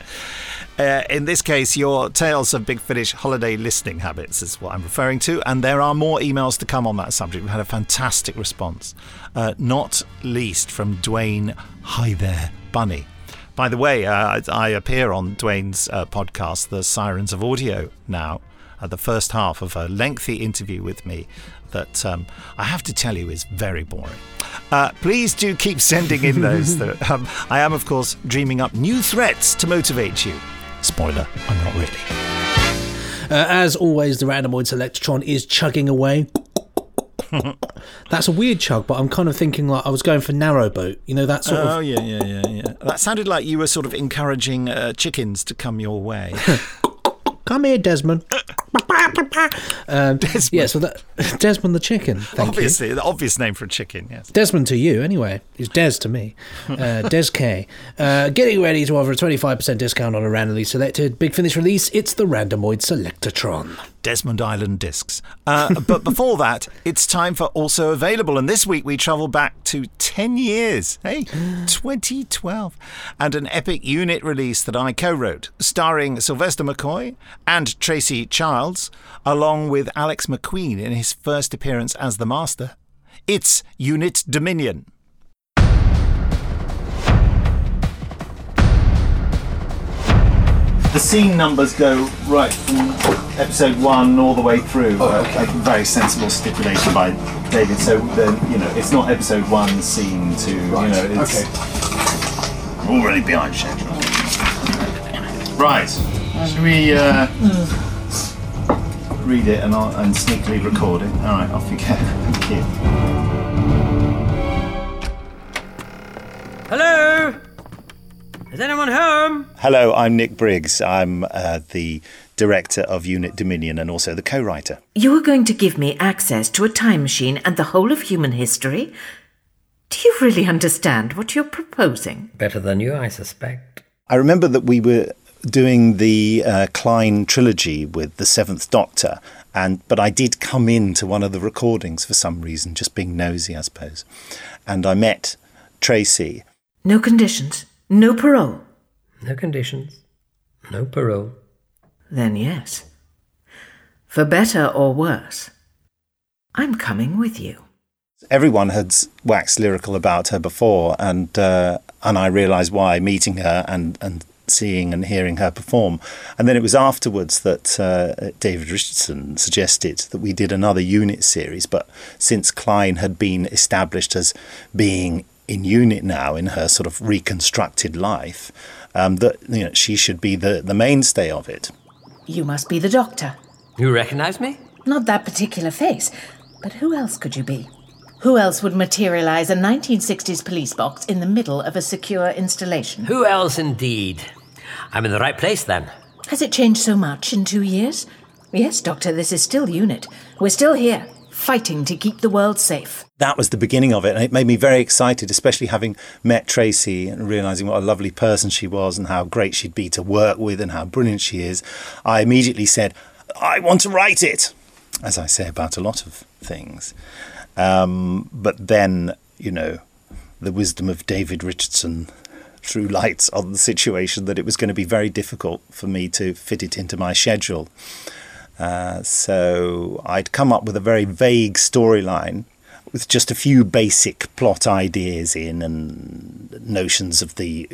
Uh, in this case, your Tales of Big Finish holiday listening habits is what I'm referring to, and there are more emails to come on that subject. We've had a fantastic response, uh, not least from Dwayne Hi There Bunny. By the way, uh, I appear on Dwayne's uh, podcast, The Sirens of Audio, now uh, the first half of a lengthy interview with me that um, I have to tell you is very boring. Uh, please do keep sending in those. though. um, I am, of course, dreaming up new threats to motivate you. Spoiler, I'm not really. Uh, as always, the Randomoid Selectron is chugging away. That's a weird chug, but I'm kind of thinking like I was going for narrowboat. You know that sort oh, of. Oh yeah, yeah, yeah, yeah. That sounded like you were sort of encouraging uh, chickens to come your way. Come here, Desmond. um, Yeah, so that Desmond the chicken. Thank Obviously, you. the obvious name for a chicken, yes. Desmond to you, anyway. He's Des to me. Uh, Des K. Uh, getting ready to offer a 25% discount on a randomly selected Big Finish release. It's the Randomoid Selectatron. Desmond Island discs. Uh, but before that, it's time for Also Available. And this week we travel back to 10 years, hey, 2012, and an epic unit release that I co wrote, starring Sylvester McCoy and Tracy Childs, along with Alex McQueen in his first appearance as the Master. It's Unit Dominion. The scene numbers go right from episode one all the way through. uh, a very sensible stipulation by David. So then you know it's not episode one scene to you know it's already behind schedule. Right. Should we uh, read it and, I'll, and sneakily record it? All right. Off you go. Thank you. Hello? Is anyone home? Hello, I'm Nick Briggs. I'm uh, the director of Unit Dominion and also the co writer. You are going to give me access to a time machine and the whole of human history? Do you really understand what you're proposing? Better than you, I suspect. I remember that we were doing the uh, Klein trilogy with the Seventh Doctor, and but I did come into one of the recordings for some reason, just being nosy, I suppose, and I met Tracy. No conditions, no parole. No conditions, no parole. Then yes. For better or worse, I'm coming with you. Everyone had waxed lyrical about her before, and uh, and I realised why meeting her and and seeing and hearing her perform. And then it was afterwards that uh, David Richardson suggested that we did another unit series. But since Klein had been established as being in unit now in her sort of reconstructed life, um, that you know she should be the, the mainstay of it. You must be the doctor. You recognize me? Not that particular face, but who else could you be? Who else would materialize a 1960s police box in the middle of a secure installation? Who else, indeed? I'm in the right place then. Has it changed so much in two years? Yes, Doctor, this is still UNIT. We're still here, fighting to keep the world safe. That was the beginning of it, and it made me very excited, especially having met Tracy and realizing what a lovely person she was and how great she'd be to work with and how brilliant she is. I immediately said, I want to write it, as I say about a lot of things. Um, but then, you know, the wisdom of David Richardson threw lights on the situation that it was going to be very difficult for me to fit it into my schedule. Uh, so I'd come up with a very vague storyline with just a few basic plot ideas in and notions of the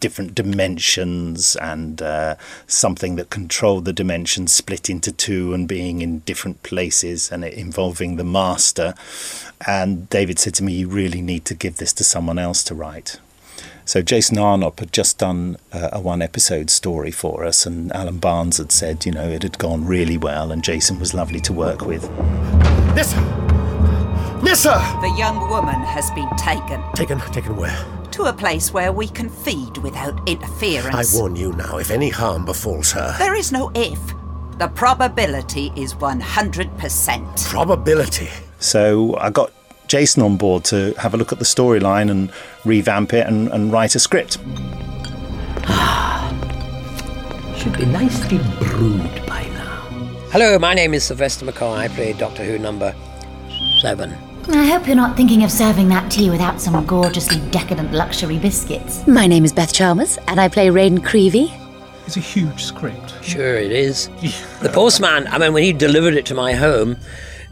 different dimensions and uh, something that controlled the dimensions split into two and being in different places and involving the master. And David said to me, You really need to give this to someone else to write. So Jason Arnopp had just done uh, a one episode story for us, and Alan Barnes had said, you know, it had gone really well, and Jason was lovely to work with. Nissa! Nissa! The young woman has been taken Taken, taken where? to a place where we can feed without interference. I warn you now, if any harm befalls her. There is no if. The probability is 100%. Probability. So I got Jason on board to have a look at the storyline and revamp it and, and write a script. Should be nicely brewed by now. Hello, my name is Sylvester McCoy. I play Doctor Who number seven. I hope you're not thinking of serving that tea without some gorgeously decadent luxury biscuits. My name is Beth Chalmers, and I play Raine Creevy. It's a huge script. Sure, it is. the postman, I mean, when he delivered it to my home,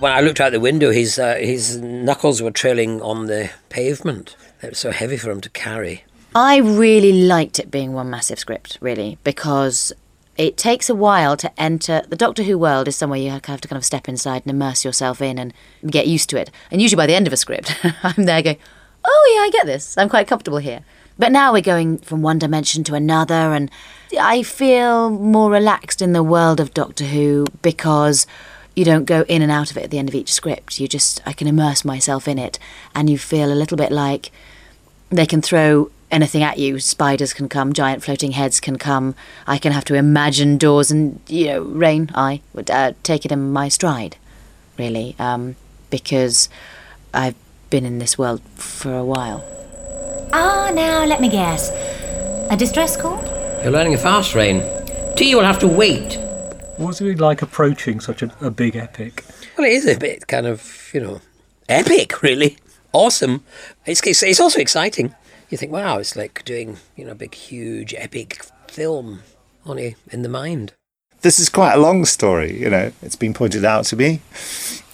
when I looked out the window, his, uh, his knuckles were trailing on the pavement. It was so heavy for him to carry. I really liked it being one massive script, really, because it takes a while to enter. The Doctor Who world is somewhere you have to kind of step inside and immerse yourself in and get used to it. And usually by the end of a script, I'm there going, oh, yeah, I get this. I'm quite comfortable here. But now we're going from one dimension to another, and I feel more relaxed in the world of Doctor Who because you don't go in and out of it at the end of each script. You just, I can immerse myself in it, and you feel a little bit like they can throw anything at you. Spiders can come, giant floating heads can come. I can have to imagine doors, and you know, rain. I would uh, take it in my stride, really, um, because I've been in this world for a while. Ah, now let me guess. A distress call? You're learning fast, Raine. Tea will have to wait. What's it like approaching such a, a big epic? Well, it is a bit kind of, you know, epic, really. Awesome. It's, it's, it's also exciting. You think, wow, it's like doing, you know, a big, huge, epic film, only in the mind. This is quite a long story, you know. It's been pointed out to me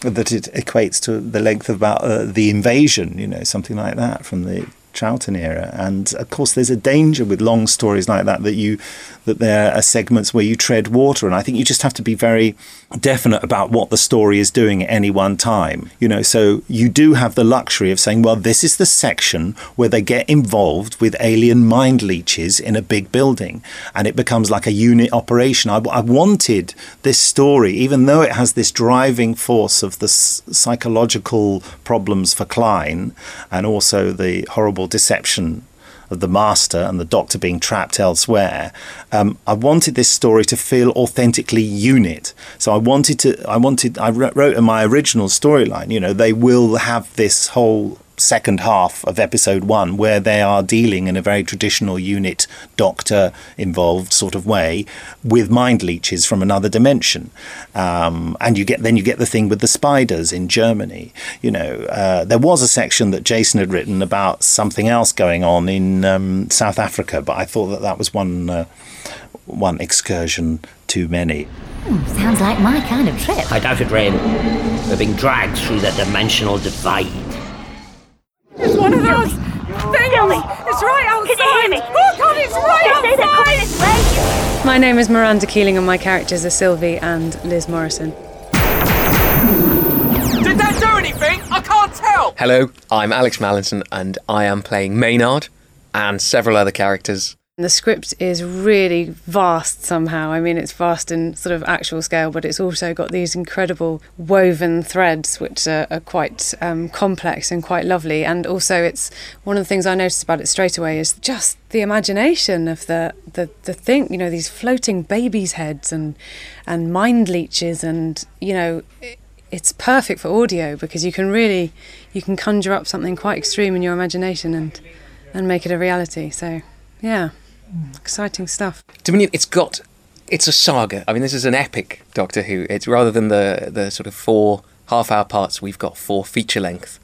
that it equates to the length of about uh, the invasion, you know, something like that from the Troughton era. And of course, there's a danger with long stories like that that you that there are segments where you tread water. And I think you just have to be very definite about what the story is doing at any one time. You know, so you do have the luxury of saying, well, this is the section where they get involved with alien mind leeches in a big building, and it becomes like a unit operation. I, I wanted this story, even though it has this driving force of the s- psychological problems for Klein and also the horrible deception of the Master and the Doctor being trapped elsewhere, um, I wanted this story to feel authentically unit. So I wanted to, I wanted, I wrote in my original storyline, you know, they will have this whole second half of episode one where they are dealing in a very traditional unit doctor involved sort of way with mind leeches from another dimension um, and you get then you get the thing with the spiders in Germany you know uh, there was a section that Jason had written about something else going on in um, South Africa but I thought that that was one uh, one excursion too many Hmm, sounds like my kind of trip. I doubt it, Raine. We're being dragged through the dimensional divide. It's one of those things. It's right outside. Can you hear me? Oh God, it's right outside. My name is Miranda Keeling, and my characters are Sylvie and Liz Morrison. Did that do anything? I can't tell. Hello, I'm Alex Mallinson, and I am playing Maynard and several other characters. The script is really vast somehow. I mean, it's vast in sort of actual scale, but it's also got these incredible woven threads, which are, are quite um, complex and quite lovely. And also, it's one of the things I noticed about it straight away is just the imagination of the the, the thing. You know, these floating babies' heads and and mind leeches, and you know. It, it's perfect for audio because you can really you can conjure up something quite extreme in your imagination and and make it a reality so yeah exciting stuff Dominion, it's got, it's a saga. I mean, this is an epic Doctor Who. It's rather than the the sort of four half-hour parts, we've got four feature-length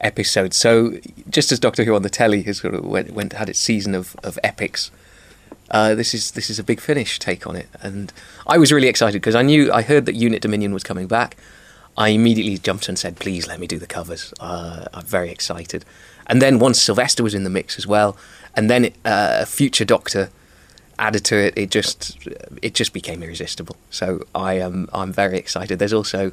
episodes. So just as Doctor Who on the telly has sort of went, went had its season of, of epics, uh, this is this is a big finish take on it, and I was really excited because I knew I heard that Unit Dominion was coming back. I immediately jumped and said, "Please let me do the covers." Uh, I'm very excited. And then once Sylvester was in the mix as well, and then uh, a future Doctor added to it, it just it just became irresistible. So I am I'm very excited. There's also,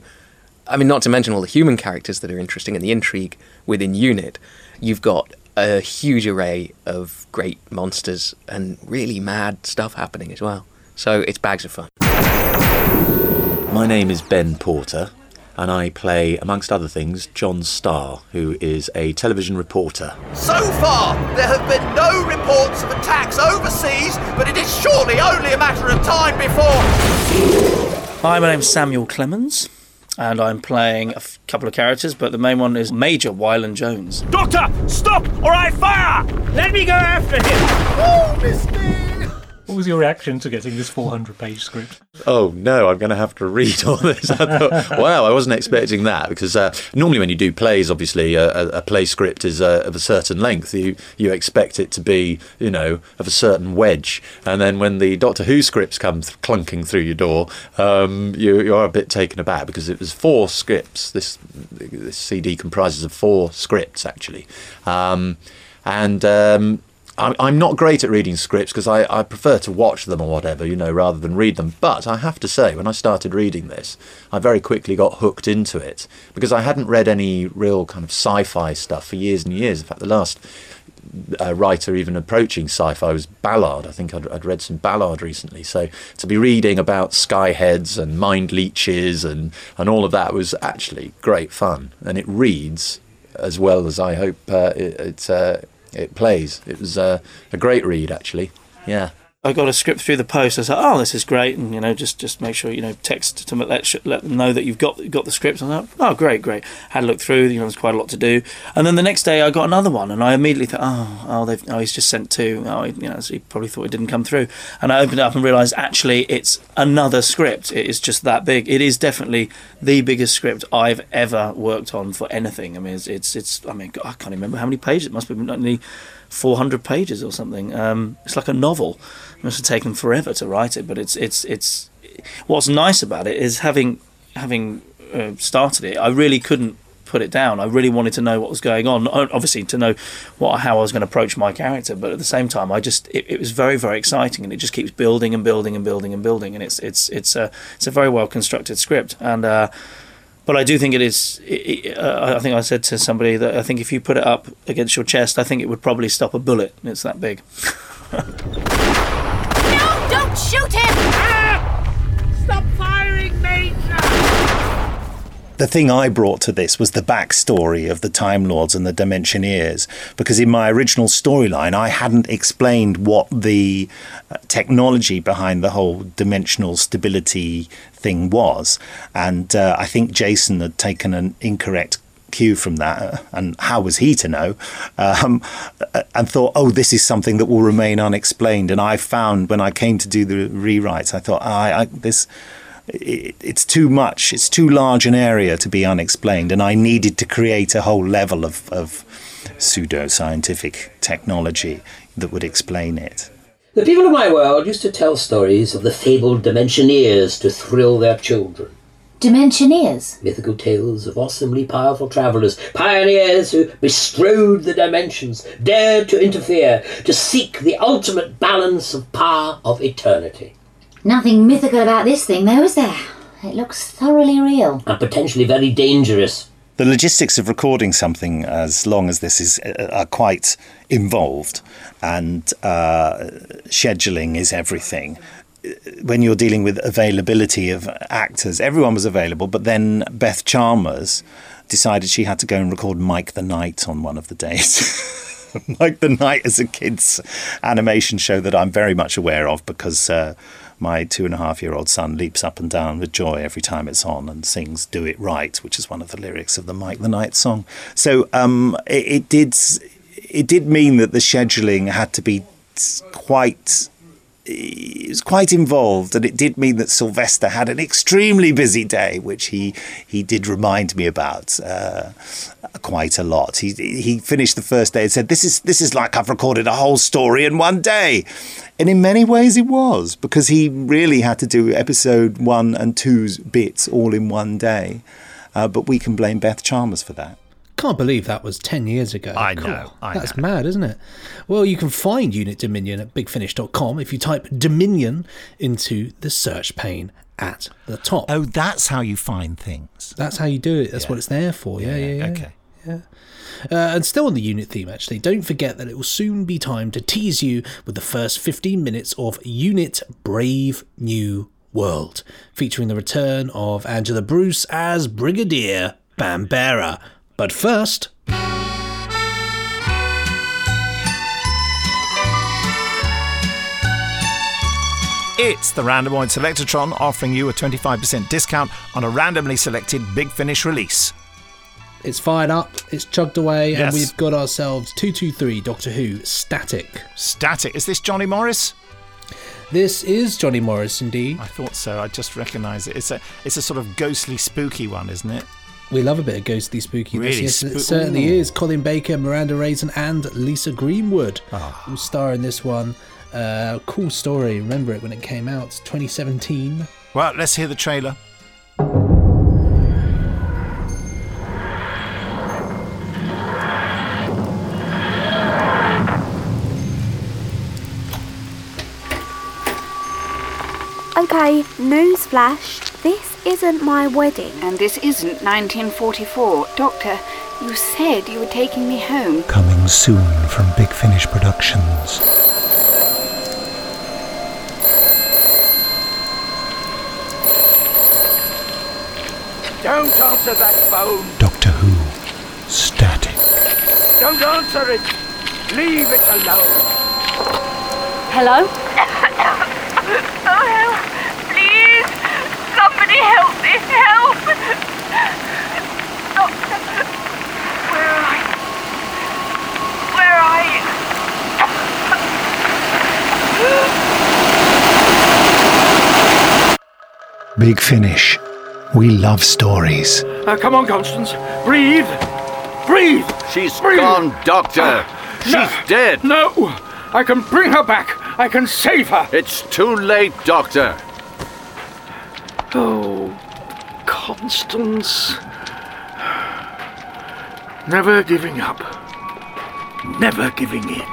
I mean, not to mention all the human characters that are interesting and the intrigue within Unit. You've got a huge array of great monsters and really mad stuff happening as well. So it's bags of fun. My name is Ben Porter, and I play, amongst other things, John Starr, who is a television reporter. So far, there have been no reports of attacks overseas, but it is surely only a matter of time before. Hi, my name's Samuel Clemens, and I'm playing a f- couple of characters, but the main one is Major Wyland Jones. Doctor, stop or I fire! Let me go after him! Oh, Misty! What was your reaction to getting this 400 page script? Oh no, I'm going to have to read all this. I thought, wow, I wasn't expecting that because uh, normally when you do plays, obviously a, a, a play script is uh, of a certain length. You you expect it to be, you know, of a certain wedge, and then when the Doctor Who scripts come th- clunking through your door, um, you you are a bit taken aback because it was four scripts. This this CD comprises of four scripts actually, um, and. Um, I'm, not great at reading scripts because I, I prefer to watch them or whatever, you know, rather than read them. But I have to say, when I started reading this, I very quickly got hooked into it because I hadn't read any real kind of sci fi stuff for years and years. In fact, the last uh, writer even approaching sci-fi was Ballard. I think I'd, I'd read some Ballard recently. So to be reading about skyheads and mind leeches and, and all of that was actually great fun. And it reads as well as I hope uh, it, uh, it plays. It was uh, a great read actually. Yeah. I got a script through the post. I said, "Oh, this is great," and you know, just just make sure you know text to let let them know that you've got got the script. I thought, "Oh, great, great." Had a look through. You know, there's quite a lot to do. And then the next day, I got another one, and I immediately thought, "Oh, oh, they've oh, he's just sent two. Oh, he, you know, so he probably thought it didn't come through." And I opened it up and realised actually it's another script. It is just that big. It is definitely the biggest script I've ever worked on for anything. I mean, it's it's, it's I mean, I can't remember how many pages. It must be only 400 pages or something. Um, it's like a novel. It must have taken forever to write it, but it's it's it's. What's nice about it is having having uh, started it. I really couldn't put it down. I really wanted to know what was going on. Obviously, to know what how I was going to approach my character, but at the same time, I just it, it was very very exciting, and it just keeps building and building and building and building, and it's it's it's a it's a very well constructed script, and. Uh, but I do think it is. It, it, uh, I think I said to somebody that I think if you put it up against your chest, I think it would probably stop a bullet. It's that big. No, don't shoot him! Stop firing, Major! the thing I brought to this was the backstory of the Time Lords and the Dimensioneers, because in my original storyline, I hadn't explained what the uh, technology behind the whole dimensional stability thing was. And uh, I think Jason had taken an incorrect cue from that, and how was he to know? Um, and thought, oh, this is something that will remain unexplained. And I found when I came to do the rewrites, I thought, I, I this. It, it's too much. It's too large an area to be unexplained, and I needed to create a whole level of, of pseudo scientific technology that would explain it. The people of my world used to tell stories of the fabled Dimensioneers to thrill their children. Dimensioneers? Mythical tales of awesomely powerful travellers, pioneers who bestrode the dimensions, dared to interfere, to seek the ultimate balance of power of eternity. Nothing mythical about this thing, though, is there? It looks thoroughly real. And potentially very dangerous. The logistics of recording something as long as this is uh, are quite involved, and uh, scheduling is everything when you're dealing with availability of actors, everyone was available, but then Beth Chalmers decided she had to go and record Mike the Knight on one of the days. Mike the Knight is a kids' animation show that I'm very much aware of because uh, my two and a half year old son leaps up and down with joy every time it's on and sings "Do It Right," which is one of the lyrics of the Mike the Knight song. So um, it, it did it did mean that the scheduling had to be quite it was quite involved, and it did mean that Sylvester had an extremely busy day, which he he did remind me about uh, quite a lot. He he finished the first day and said, "This is this is like I've recorded a whole story in one day," and in many ways it was because he really had to do episode one and two's bits all in one day. Uh, but we can blame Beth Chalmers for that. Can't believe that was 10 years ago. I know, I That's mad, isn't it? Well, you can find Unit Dominion at bigfinish.com if you type Dominion into the search pane at the top. Oh, that's how you find things. That's how you do it. That's what it's there for. Yeah, yeah, yeah. Okay. Yeah. Uh, and still on the unit theme, actually, don't forget that it will soon be time to tease you with the first 15 minutes of Unit Brave New World, featuring the return of Angela Bruce as Brigadier Bambera. But first. It's the Randomoid Selectatron offering you a 25% discount on a randomly selected Big Finish release. It's fired up, it's chugged away, Yes. and we've got ourselves 223 Doctor Who Static. Static. Is this Johnny Morris? This is Johnny Morris, indeed. I thought so. I just recognise it. It's a it's a sort of ghostly, spooky one, isn't it? We love a bit of ghostly spooky. Really yes, it certainly Ooh. is. Colin Baker, Miranda Raison, and Lisa Greenwood who star in this one. Uh, cool story. Remember it when it came out, 2017. Well, let's hear the trailer. Okay, newsflash. This isn't my wedding. And this isn't 1944. Doctor, you said you were taking me home. Coming soon from Big Finish Productions. Don't answer that phone. Doctor Who. Static. Don't answer it. Leave it alone. Hello? Oh, help! Please! Somebody help me! Help! Doctor, where are you? Where are you? Big Finish. We love stories. Uh, come on, Constance. Breathe. Breathe. She's Breathe. gone, Doctor. She's No. dead. No. I can bring her back. I can save her. It's too late, Doctor. Oh, Constance. Never giving up. Never giving in.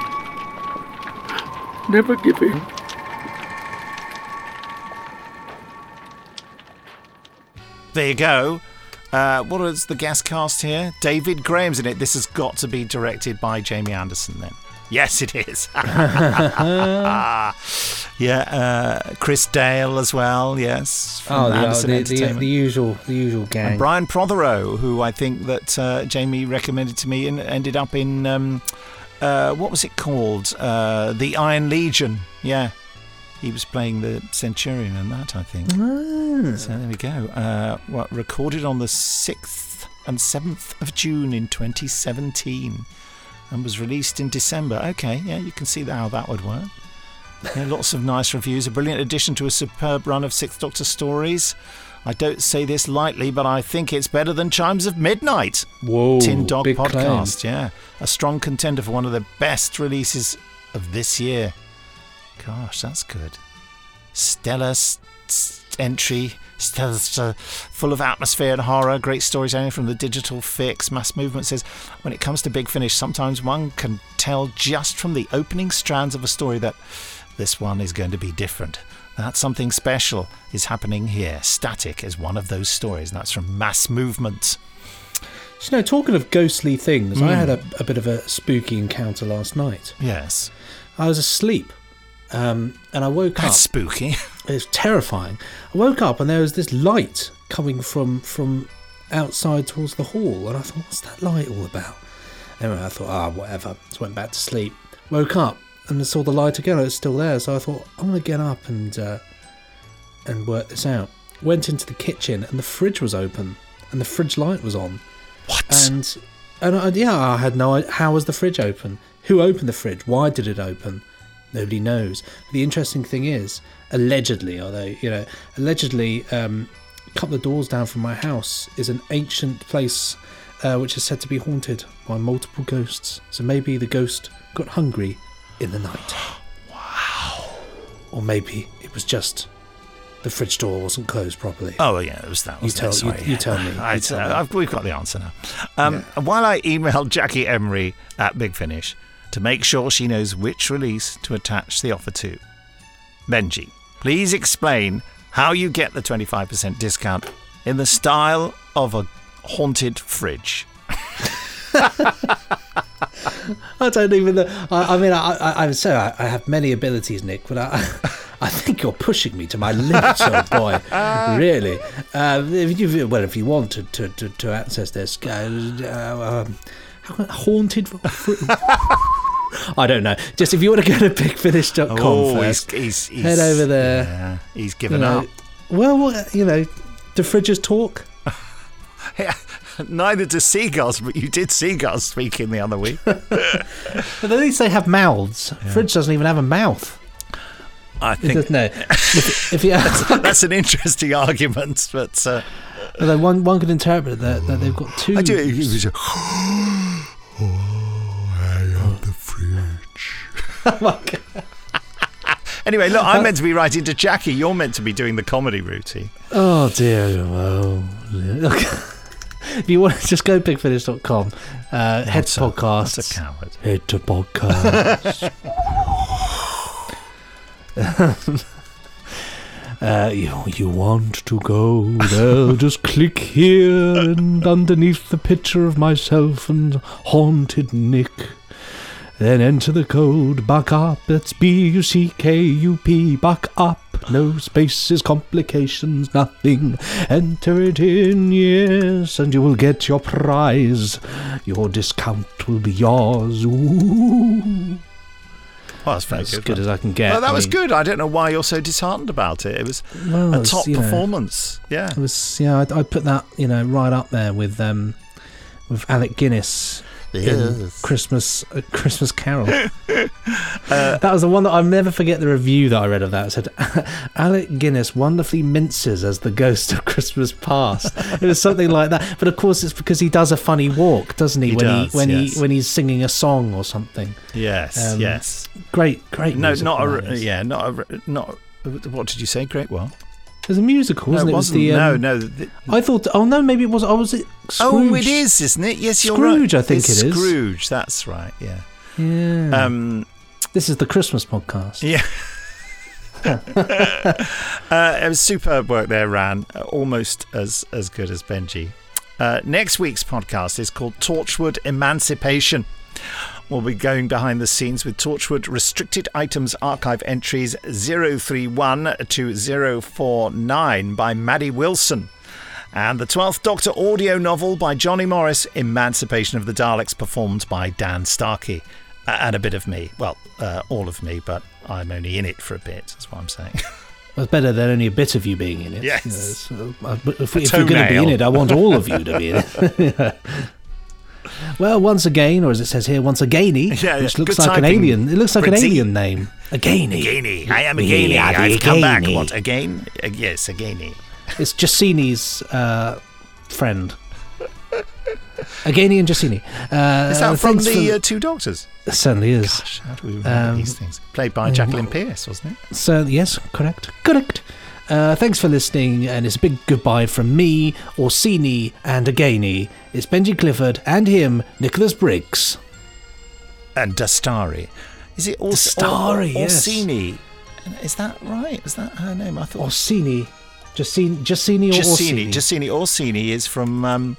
Never giving. There you go. Uh, what is the guest cast here? David Graham's in it. This has got to be directed by Jamie Anderson then. Yes, it is. Yeah, uh, Chris Dale as well. Yes, Oh, the, the, the usual, the usual gang. And Brian Protheroe, who I think that uh, Jamie recommended to me, and ended up in um, uh, what was it called? Uh, the Iron Legion. Yeah, he was playing the Centurion in that, I think. Ah. So there we go. Uh, what recorded on the sixth and seventh of June in 2017, and was released in December. Okay, yeah, you can see how that would work. Yeah, lots of nice reviews. A brilliant addition to a superb run of Sixth Doctor stories. I don't say this lightly, but I think it's better than Chimes of Midnight. Whoa, Tin Dog podcast. Yeah, a strong contender for one of the best releases of this year. Gosh, that's good. Stellar s- s- entry, full of atmosphere and horror. Great storytelling from the digital fix. Mass Movement says, when it comes to Big Finish, sometimes one can tell just from the opening strands of a story that this one is going to be different. That something special is happening here. Static is one of those stories, and that's from Mass Movement. So, you know, talking of ghostly things, I Mm. had a, a bit of a spooky encounter last night. Yes. I was asleep, um, and I woke That's up. spooky. It was terrifying. I woke up and there was this light coming from from outside towards the hall, and I thought, "What's that light all about?" Anyway, I thought, "Ah, whatever." Just went back to sleep. Woke up and saw the light again. It was still there, so I thought, "I'm gonna get up and uh, and work this out." Went into the kitchen and the fridge was open, and the fridge light was on. What? And and I, yeah, I had no. idea. How was the fridge open? Who opened the fridge? Why did it open? Nobody knows. But The interesting thing is, allegedly, although you know, allegedly, um, a couple of doors down from my house is an ancient place uh, which is said to be haunted by multiple ghosts. So maybe the ghost got hungry in the night. Wow. Or maybe it was just the fridge door wasn't closed properly. Oh yeah, it was that. You tell- you- you tell me, you I, tell me. I've, we've got the answer now. Um, While I emailed Jackie Emery at Big Finish to make sure she knows which release to attach the offer to, Benji, please explain how you get the twenty five percent discount in the style of a haunted fridge. I don't even know. I, I mean, I, I, I would say I, I have many abilities, Nick, but I, I think you're pushing me to my limits, old boy. Really. Uh, if you, well, if you want to, to, to, to access this, uh, um, how- haunted. I don't know. Just if you want to go to bigfinish.com Oh, first, he's- he's- head over there. yeah, he's given you know. up. Well, you know, do fridges talk? Neither do seagulls, but you did seagulls speaking the other week. But at least they have mouths. Fridge doesn't even have a mouth. I think no. If, if you, that's, that's an interesting argument, but uh, Although one one could interpret that, that they've got two. I do. It was a- oh my god! anyway, look, I'm meant to be writing to Jackie. You're meant to be doing the comedy routine. Oh dear. Well, look. if you want to just go to bigfinish.com, uh, head to podcasts. That's a coward. Head to podcast. Uh, you, you want to go there, just click here and underneath the picture of myself and haunted Nick. Then enter the code back up, that's B U C K U P, back up. No spaces, complications, nothing. Enter it in, yes, and you will get your prize. Your discount will be yours. Ooh. Well, that's very As good. good as I can get. Well, that I was mean- good. I don't know why you're so disheartened about it. It was Well, a it's, top you know, performance. Yeah. It was yeah. I'd, I'd put that you know right up there with um with Alec Guinness in Yes. Christmas uh, Christmas Carol. that was the one that I'll never forget. The review that I read of that It said Alec Guinness wonderfully minces as the ghost of Christmas past. it was something like that. But of course, it's because he does a funny walk, doesn't he? He when does, he when yes. he when he's singing a song or something. Yes. Um, yes. Great, great. No, musical, not a. is. Yeah, not a. Not. What did you say? Great. Well. There's a musical, wasn't it it? was the, No, um, no, the- I thought. Oh no, maybe it was. I was it. Scrooge? Oh, it is, isn't it? Yes, you're Scrooge, right. I think It's it is. Scrooge. That's right. Yeah. Yeah. Um, this is the Christmas podcast. Yeah. uh, it was superb work there, Ran. Almost as as good as Benji. Uh, next week's podcast is called Torchwood Emancipation. We'll be going behind the scenes with Torchwood Restricted Items Archive entries 031 to 049 by Maddie Wilson. And the 12th Doctor audio novel by Johnny Morris, Emancipation of the Daleks, performed by Dan Starkey. And a bit of me. Well, uh, all of me, but I'm only in it for a bit, that's what I'm saying. It's better than only a bit of you being in it. Yes. You know, so, uh, but if, if you're going to be in it, I want all of you to be in it. Well, once again, or as it says here, once againy, Yeah, which looks good like an alien. It looks like an Fritzy. alien name. Againy. Againy. I am a Yeah, I've come back. Againy. What, again? Uh, yes, a It's Jacini's uh, friend. Againy and Jacini. Uh, Is that from the uh, Two Doctors? It certainly is. Gosh, how do we remember Um, these things? Played by um, Jacqueline Pearce, wasn't it? So yes, correct, correct. Uh, thanks for listening, and it's a big goodbye from me, Orcini, and Againi. It's Benji Clifford and him, Nicholas Briggs. And Dastari. Is it Ors- Dastari, or, yes. Orcini? Is that right? Is that her name? I thought Orcini. Jacini, Jacini or Giacini. Orcini? Giacini Orcini is from um,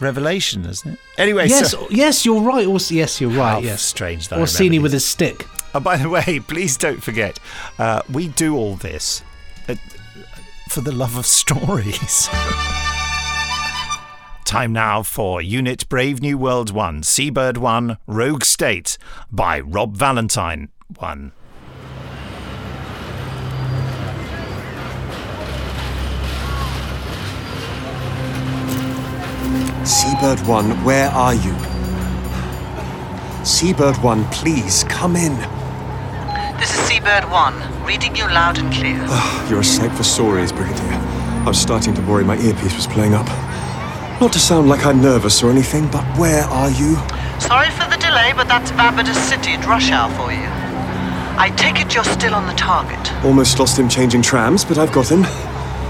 Revelation, isn't it? Anyway, yes, so, yes, you're right. Ors- yes, you're right. How yes, strange that Orcini with his stick. Oh, by the way, please don't forget, uh, we do all this uh, for the love of stories. Time now for Unit Brave New World 1, Seabird 1, Rogue State by Rob Valentine 1. Seabird 1, where are you? Seabird 1, please, come in. This is Seabird 1, reading you loud and clear. Ah, you're a sight for sore ears, Brigadier. I was starting to worry my earpiece was playing up. Not to sound like I'm nervous or anything, but where are you? Sorry for the delay, but that's Barbados City at rush hour for you. I take it you're still on the target. Almost lost him changing trams, but I've got him.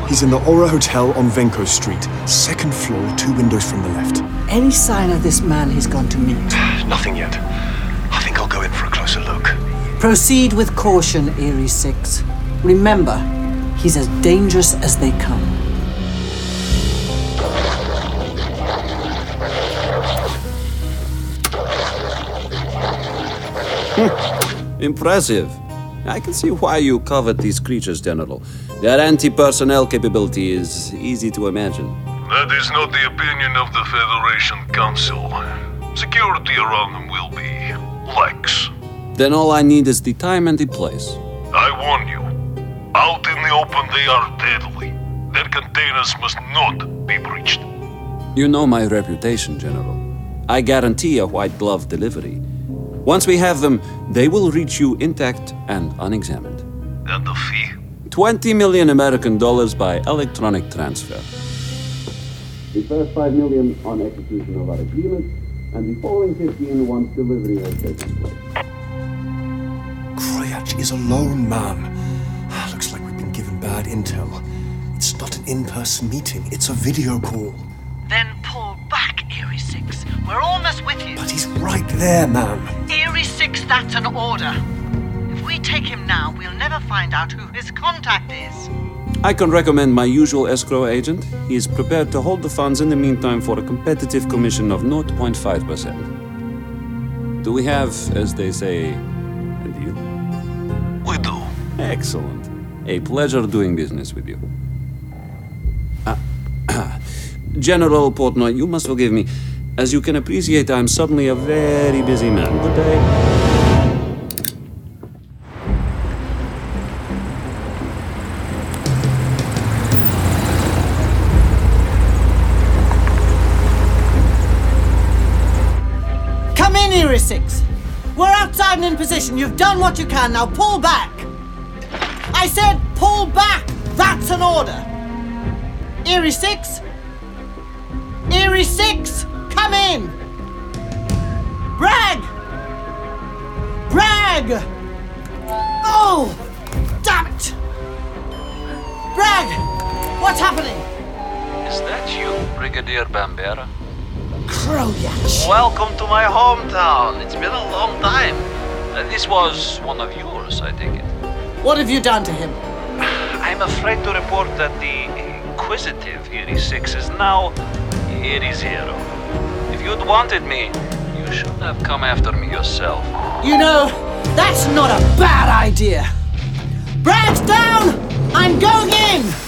He's in the Aura Hotel on Venko Street, second floor, two windows from the left. Any sign of this man he's gone to meet? Nothing yet. I think I'll go in for a closer look. Proceed with caution, Erie 6. Remember, he's as dangerous as they come. Hmm. Impressive. I can see why you covet these creatures, General. Their anti personnel capability is easy to imagine. That is not the opinion of the Federation Council. Security around them will be lax. Then all I need is the time and the place. I warn you, out in the open they are deadly. Their containers must not be breached. You know my reputation, General. I guarantee a white glove delivery. Once we have them, they will reach you intact and unexamined. And the fee? 20 million American dollars by electronic transfer. The first 5 million on execution of our agreement, and the following 15 once delivery has taken place. Kroyach is alone, ma'am. Ah, looks like we've been given bad intel. It's not an in person meeting, it's a video call. Then pull back, Erie 6. We're almost with you. But he's right there, ma'am. Erie 6, that's an order. If we take him now, we'll never find out who his contact is. I can recommend my usual escrow agent. He is prepared to hold the funds in the meantime for a competitive commission of 0.5%. Do we have, as they say, Excellent. A pleasure doing business with you. Ah, General Portnoy, you must forgive me. As you can appreciate, I'm suddenly a very busy man. Good day. Come in, Erie 6. We're outside and in position. You've done what you can. Now pull back. I said pull back. That's an order. Erie 6. Erie 6. Come in. Bragg. Bragg. Oh, damn it. Bragg, what's happening? Is that you, Brigadier Bambera? Kroyach. Welcome to my hometown. It's been a long time. Uh, this was one of yours, I take it. What have you done to him? I'm afraid to report that the inquisitive Erie 6 is now Erie Zero. If you'd wanted me, you You should have come after me yourself. You know, that's not a bad idea. Brag's down! I'm going in!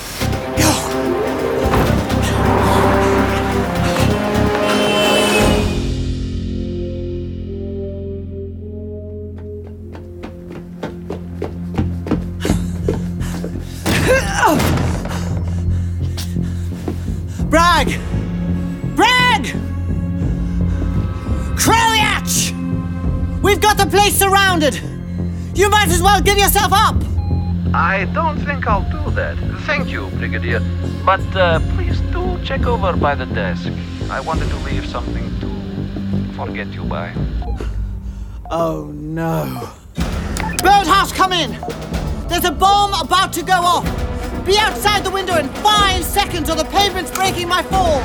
You might as well give yourself up! I don't think I'll do that. Thank you, Brigadier. But uh, please do check over by the desk. I wanted to leave something to forget you by. Oh no. Birdhouse, come in! There's a bomb about to go off! Be outside the window in five seconds or the pavement's breaking my fall!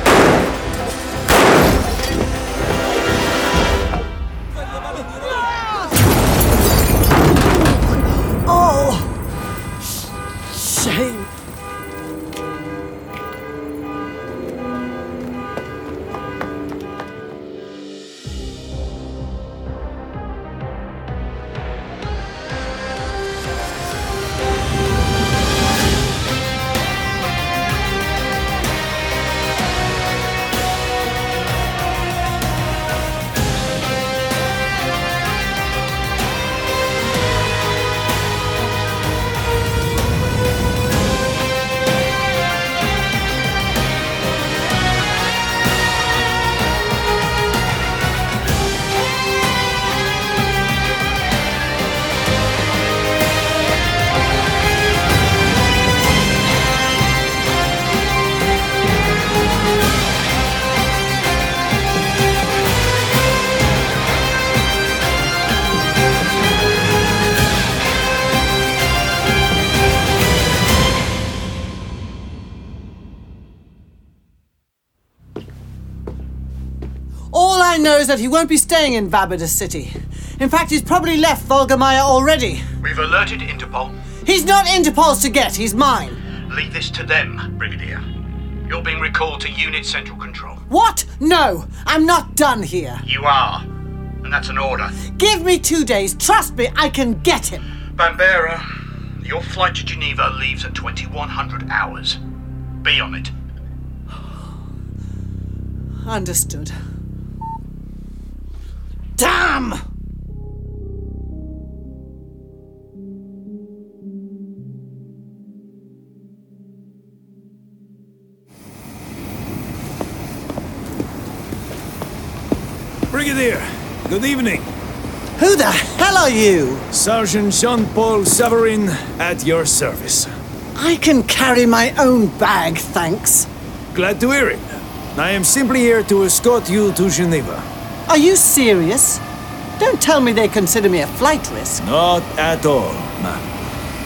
All I know is that he won't be staying in Vabidus City. In fact, he's probably left Volgamaya already. We've alerted Interpol. He's not Interpol's to get, he's mine. Leave this to them, Brigadier. You're being recalled to Unit Central Control. What? No, I'm not done here. You are. And that's an order. Give me two days. Trust me, I can get him. Bambera, your flight to Geneva leaves at 2100 hours. Be on it. Understood. Damn! Brigadier, good evening. Who the hell are you? Sergeant Jean Paul Savarin at your service. I can carry my own bag, thanks. Glad to hear it. I am simply here to escort you to Geneva. Are you serious? Don't tell me they consider me a flight risk. Not at all, ma'am.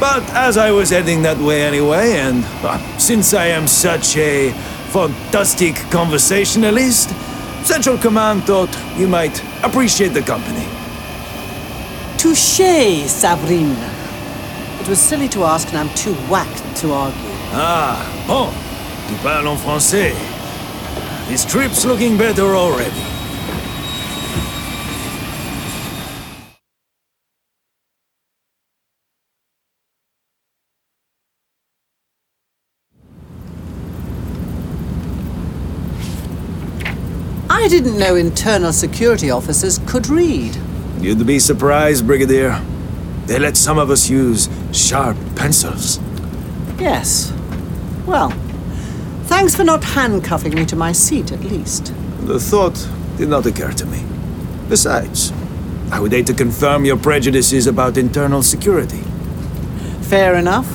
But as I was heading that way anyway, and uh, since I am such a fantastic conversationalist, Central Command thought you might appreciate the company. Touché, Sabrine. It was silly to ask, and I'm too whacked to argue. Ah, bon. Tu parles en français. This trip's looking better already. Didn't know internal security officers could read. You'd be surprised, Brigadier. They let some of us use sharp pencils. Yes. Well, thanks for not handcuffing me to my seat, at least. The thought did not occur to me. Besides, I would hate to confirm your prejudices about internal security. Fair enough.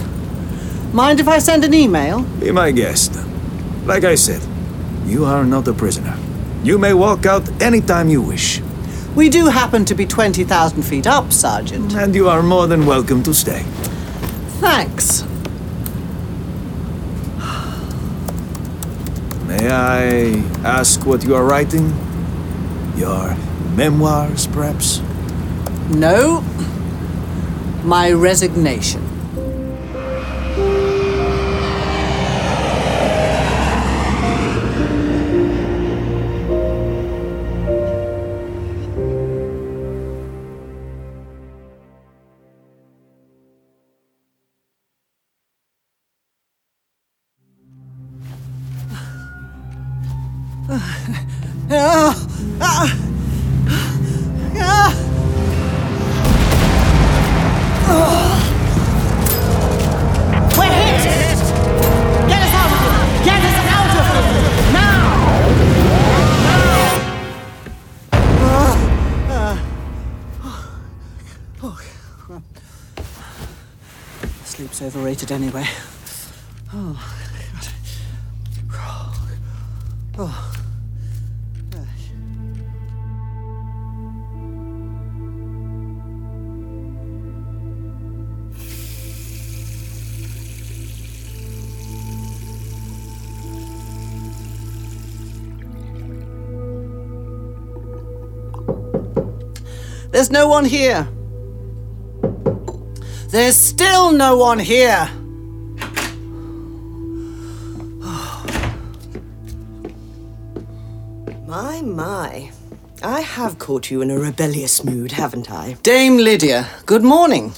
Mind if I send an email? Be my guest. Like I said, you are not a prisoner. You may walk out anytime you wish. We do happen to be 20,000 feet up, Sergeant. And you are more than welcome to stay. Thanks. May I ask what you are writing? Your memoirs, perhaps? No. My resignation. Anyway. Oh. God. Oh. There's no one here. There's still no one here. My. I have caught you in a rebellious mood, haven't I? Dame Lydia, good morning.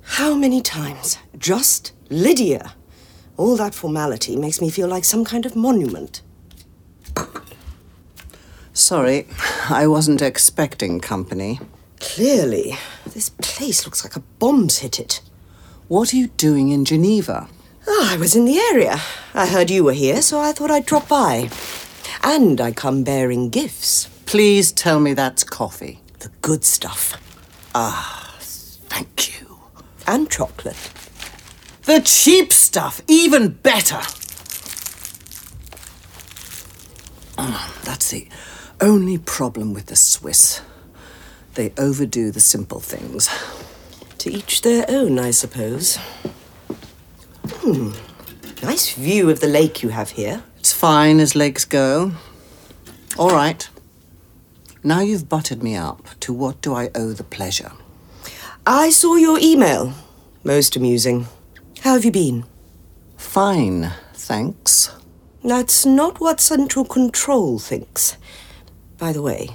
How many times? Just Lydia. All that formality makes me feel like some kind of monument. Sorry, I wasn't expecting company. Clearly, this place looks like a bomb's hit it. What are you doing in Geneva? Oh, I was in the area. I heard you were here, so I thought I'd drop by. And I come bearing gifts. Please tell me that's coffee. The good stuff. Ah, thank you. And chocolate. The cheap stuff, even better. Ah, that's the only problem with the Swiss. They overdo the simple things. To each their own, I suppose. Hmm. Nice view of the lake you have here. Fine as legs go. All right. Now you've buttered me up. To what do I owe the pleasure? I saw your email. Most amusing. How have you been? Fine, thanks. That's not what Central Control thinks. By the way,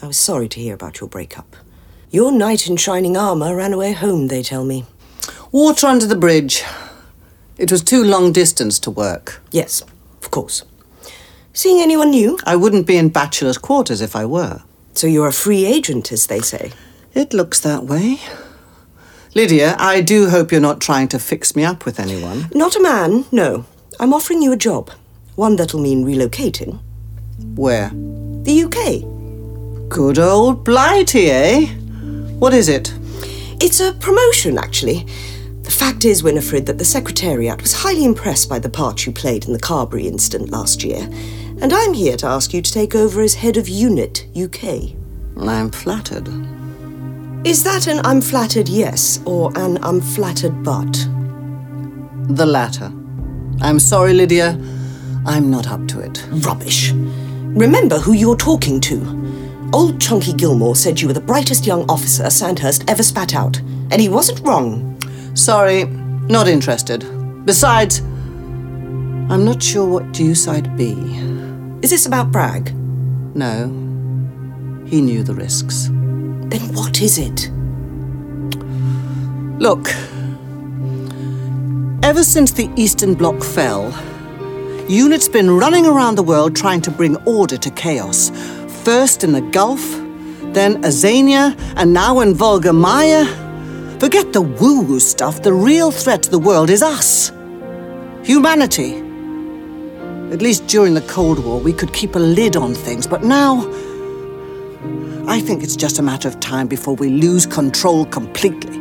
I was sorry to hear about your breakup. Your knight in shining armour ran away home, they tell me. Water under the bridge. It was too long distance to work. Yes, of course. Seeing anyone new? I wouldn't be in bachelor's quarters if I were. So you're a free agent, as they say. It looks that way. Lydia, I do hope you're not trying to fix me up with anyone. Not a man, no. I'm offering you a job. One that'll mean relocating. Where? The UK. Good old Blighty, eh? What is it? It's a promotion, actually. The fact is, Winifred, that the Secretariat was highly impressed by the part you played in the Carberry incident last year, and I'm here to ask you to take over as head of Unit UK. I'm flattered. Is that an I'm flattered yes or an I'm flattered but? The latter. I'm sorry, Lydia. I'm not up to it. Rubbish. Remember who you're talking to. Old Chunky Gilmore said you were the brightest young officer Sandhurst ever spat out, and he wasn't wrong. Sorry, not interested. Besides, I'm not sure what use I'd be. Is this about Bragg? No. He knew the risks. Then what is it? Look, ever since the Eastern Bloc fell, UNIT's been running around the world trying to bring order to chaos. First in the Gulf, then Azania, and now in Volga Maya. Forget the woo woo stuff. The real threat to the world is us humanity. At least during the Cold War, we could keep a lid on things, but now. I think it's just a matter of time before we lose control completely.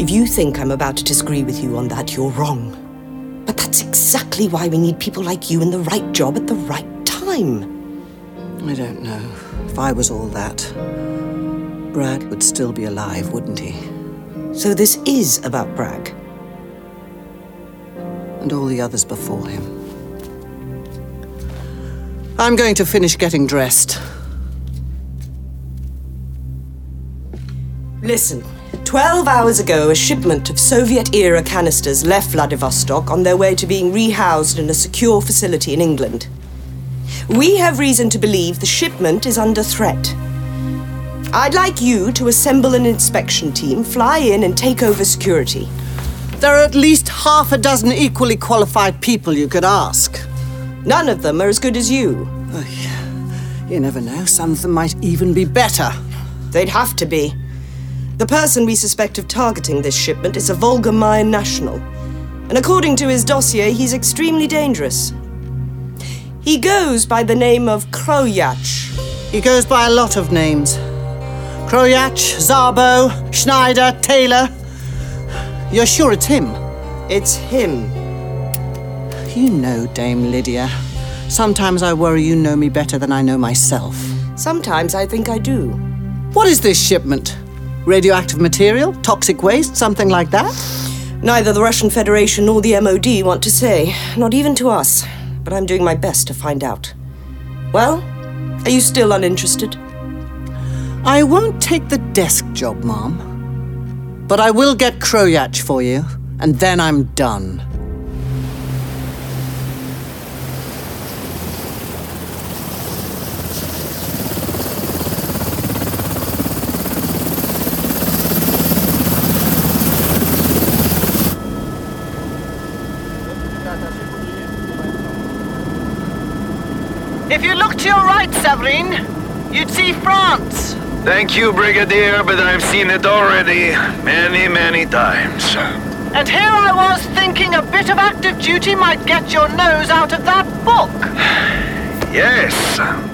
If you think I'm about to disagree with you on that, you're wrong. But that's exactly why we need people like you in the right job at the right time. I don't know. If I was all that, Bragg would still be alive, wouldn't he? So this is about Bragg. And all the others before him. I'm going to finish getting dressed. Listen, 12 hours ago, a shipment of Soviet era canisters left Vladivostok on their way to being rehoused in a secure facility in England. We have reason to believe the shipment is under threat. I'd like you to assemble an inspection team, fly in, and take over security. There are at least half a dozen equally qualified people you could ask. None of them are as good as you. Oh, yeah. You never know, some of them might even be better. They'd have to be. The person we suspect of targeting this shipment is a vulgar Mayan national. And according to his dossier, he's extremely dangerous. He goes by the name of Kroyach. He goes by a lot of names Kroyach, Zabo, Schneider, Taylor. You're sure it's him? It's him. You know, Dame Lydia. Sometimes I worry you know me better than I know myself. Sometimes I think I do. What is this shipment? Radioactive material? Toxic waste? Something like that? Neither the Russian Federation nor the MOD want to say, not even to us. But I'm doing my best to find out. Well, are you still uninterested? I won't take the desk job, Mom. But I will get Kroyach for you, and then I'm done. If you look to your right, Severine, you'd see France. Thank you, Brigadier, but I've seen it already many, many times. And here I was thinking a bit of active duty might get your nose out of that book. Yes,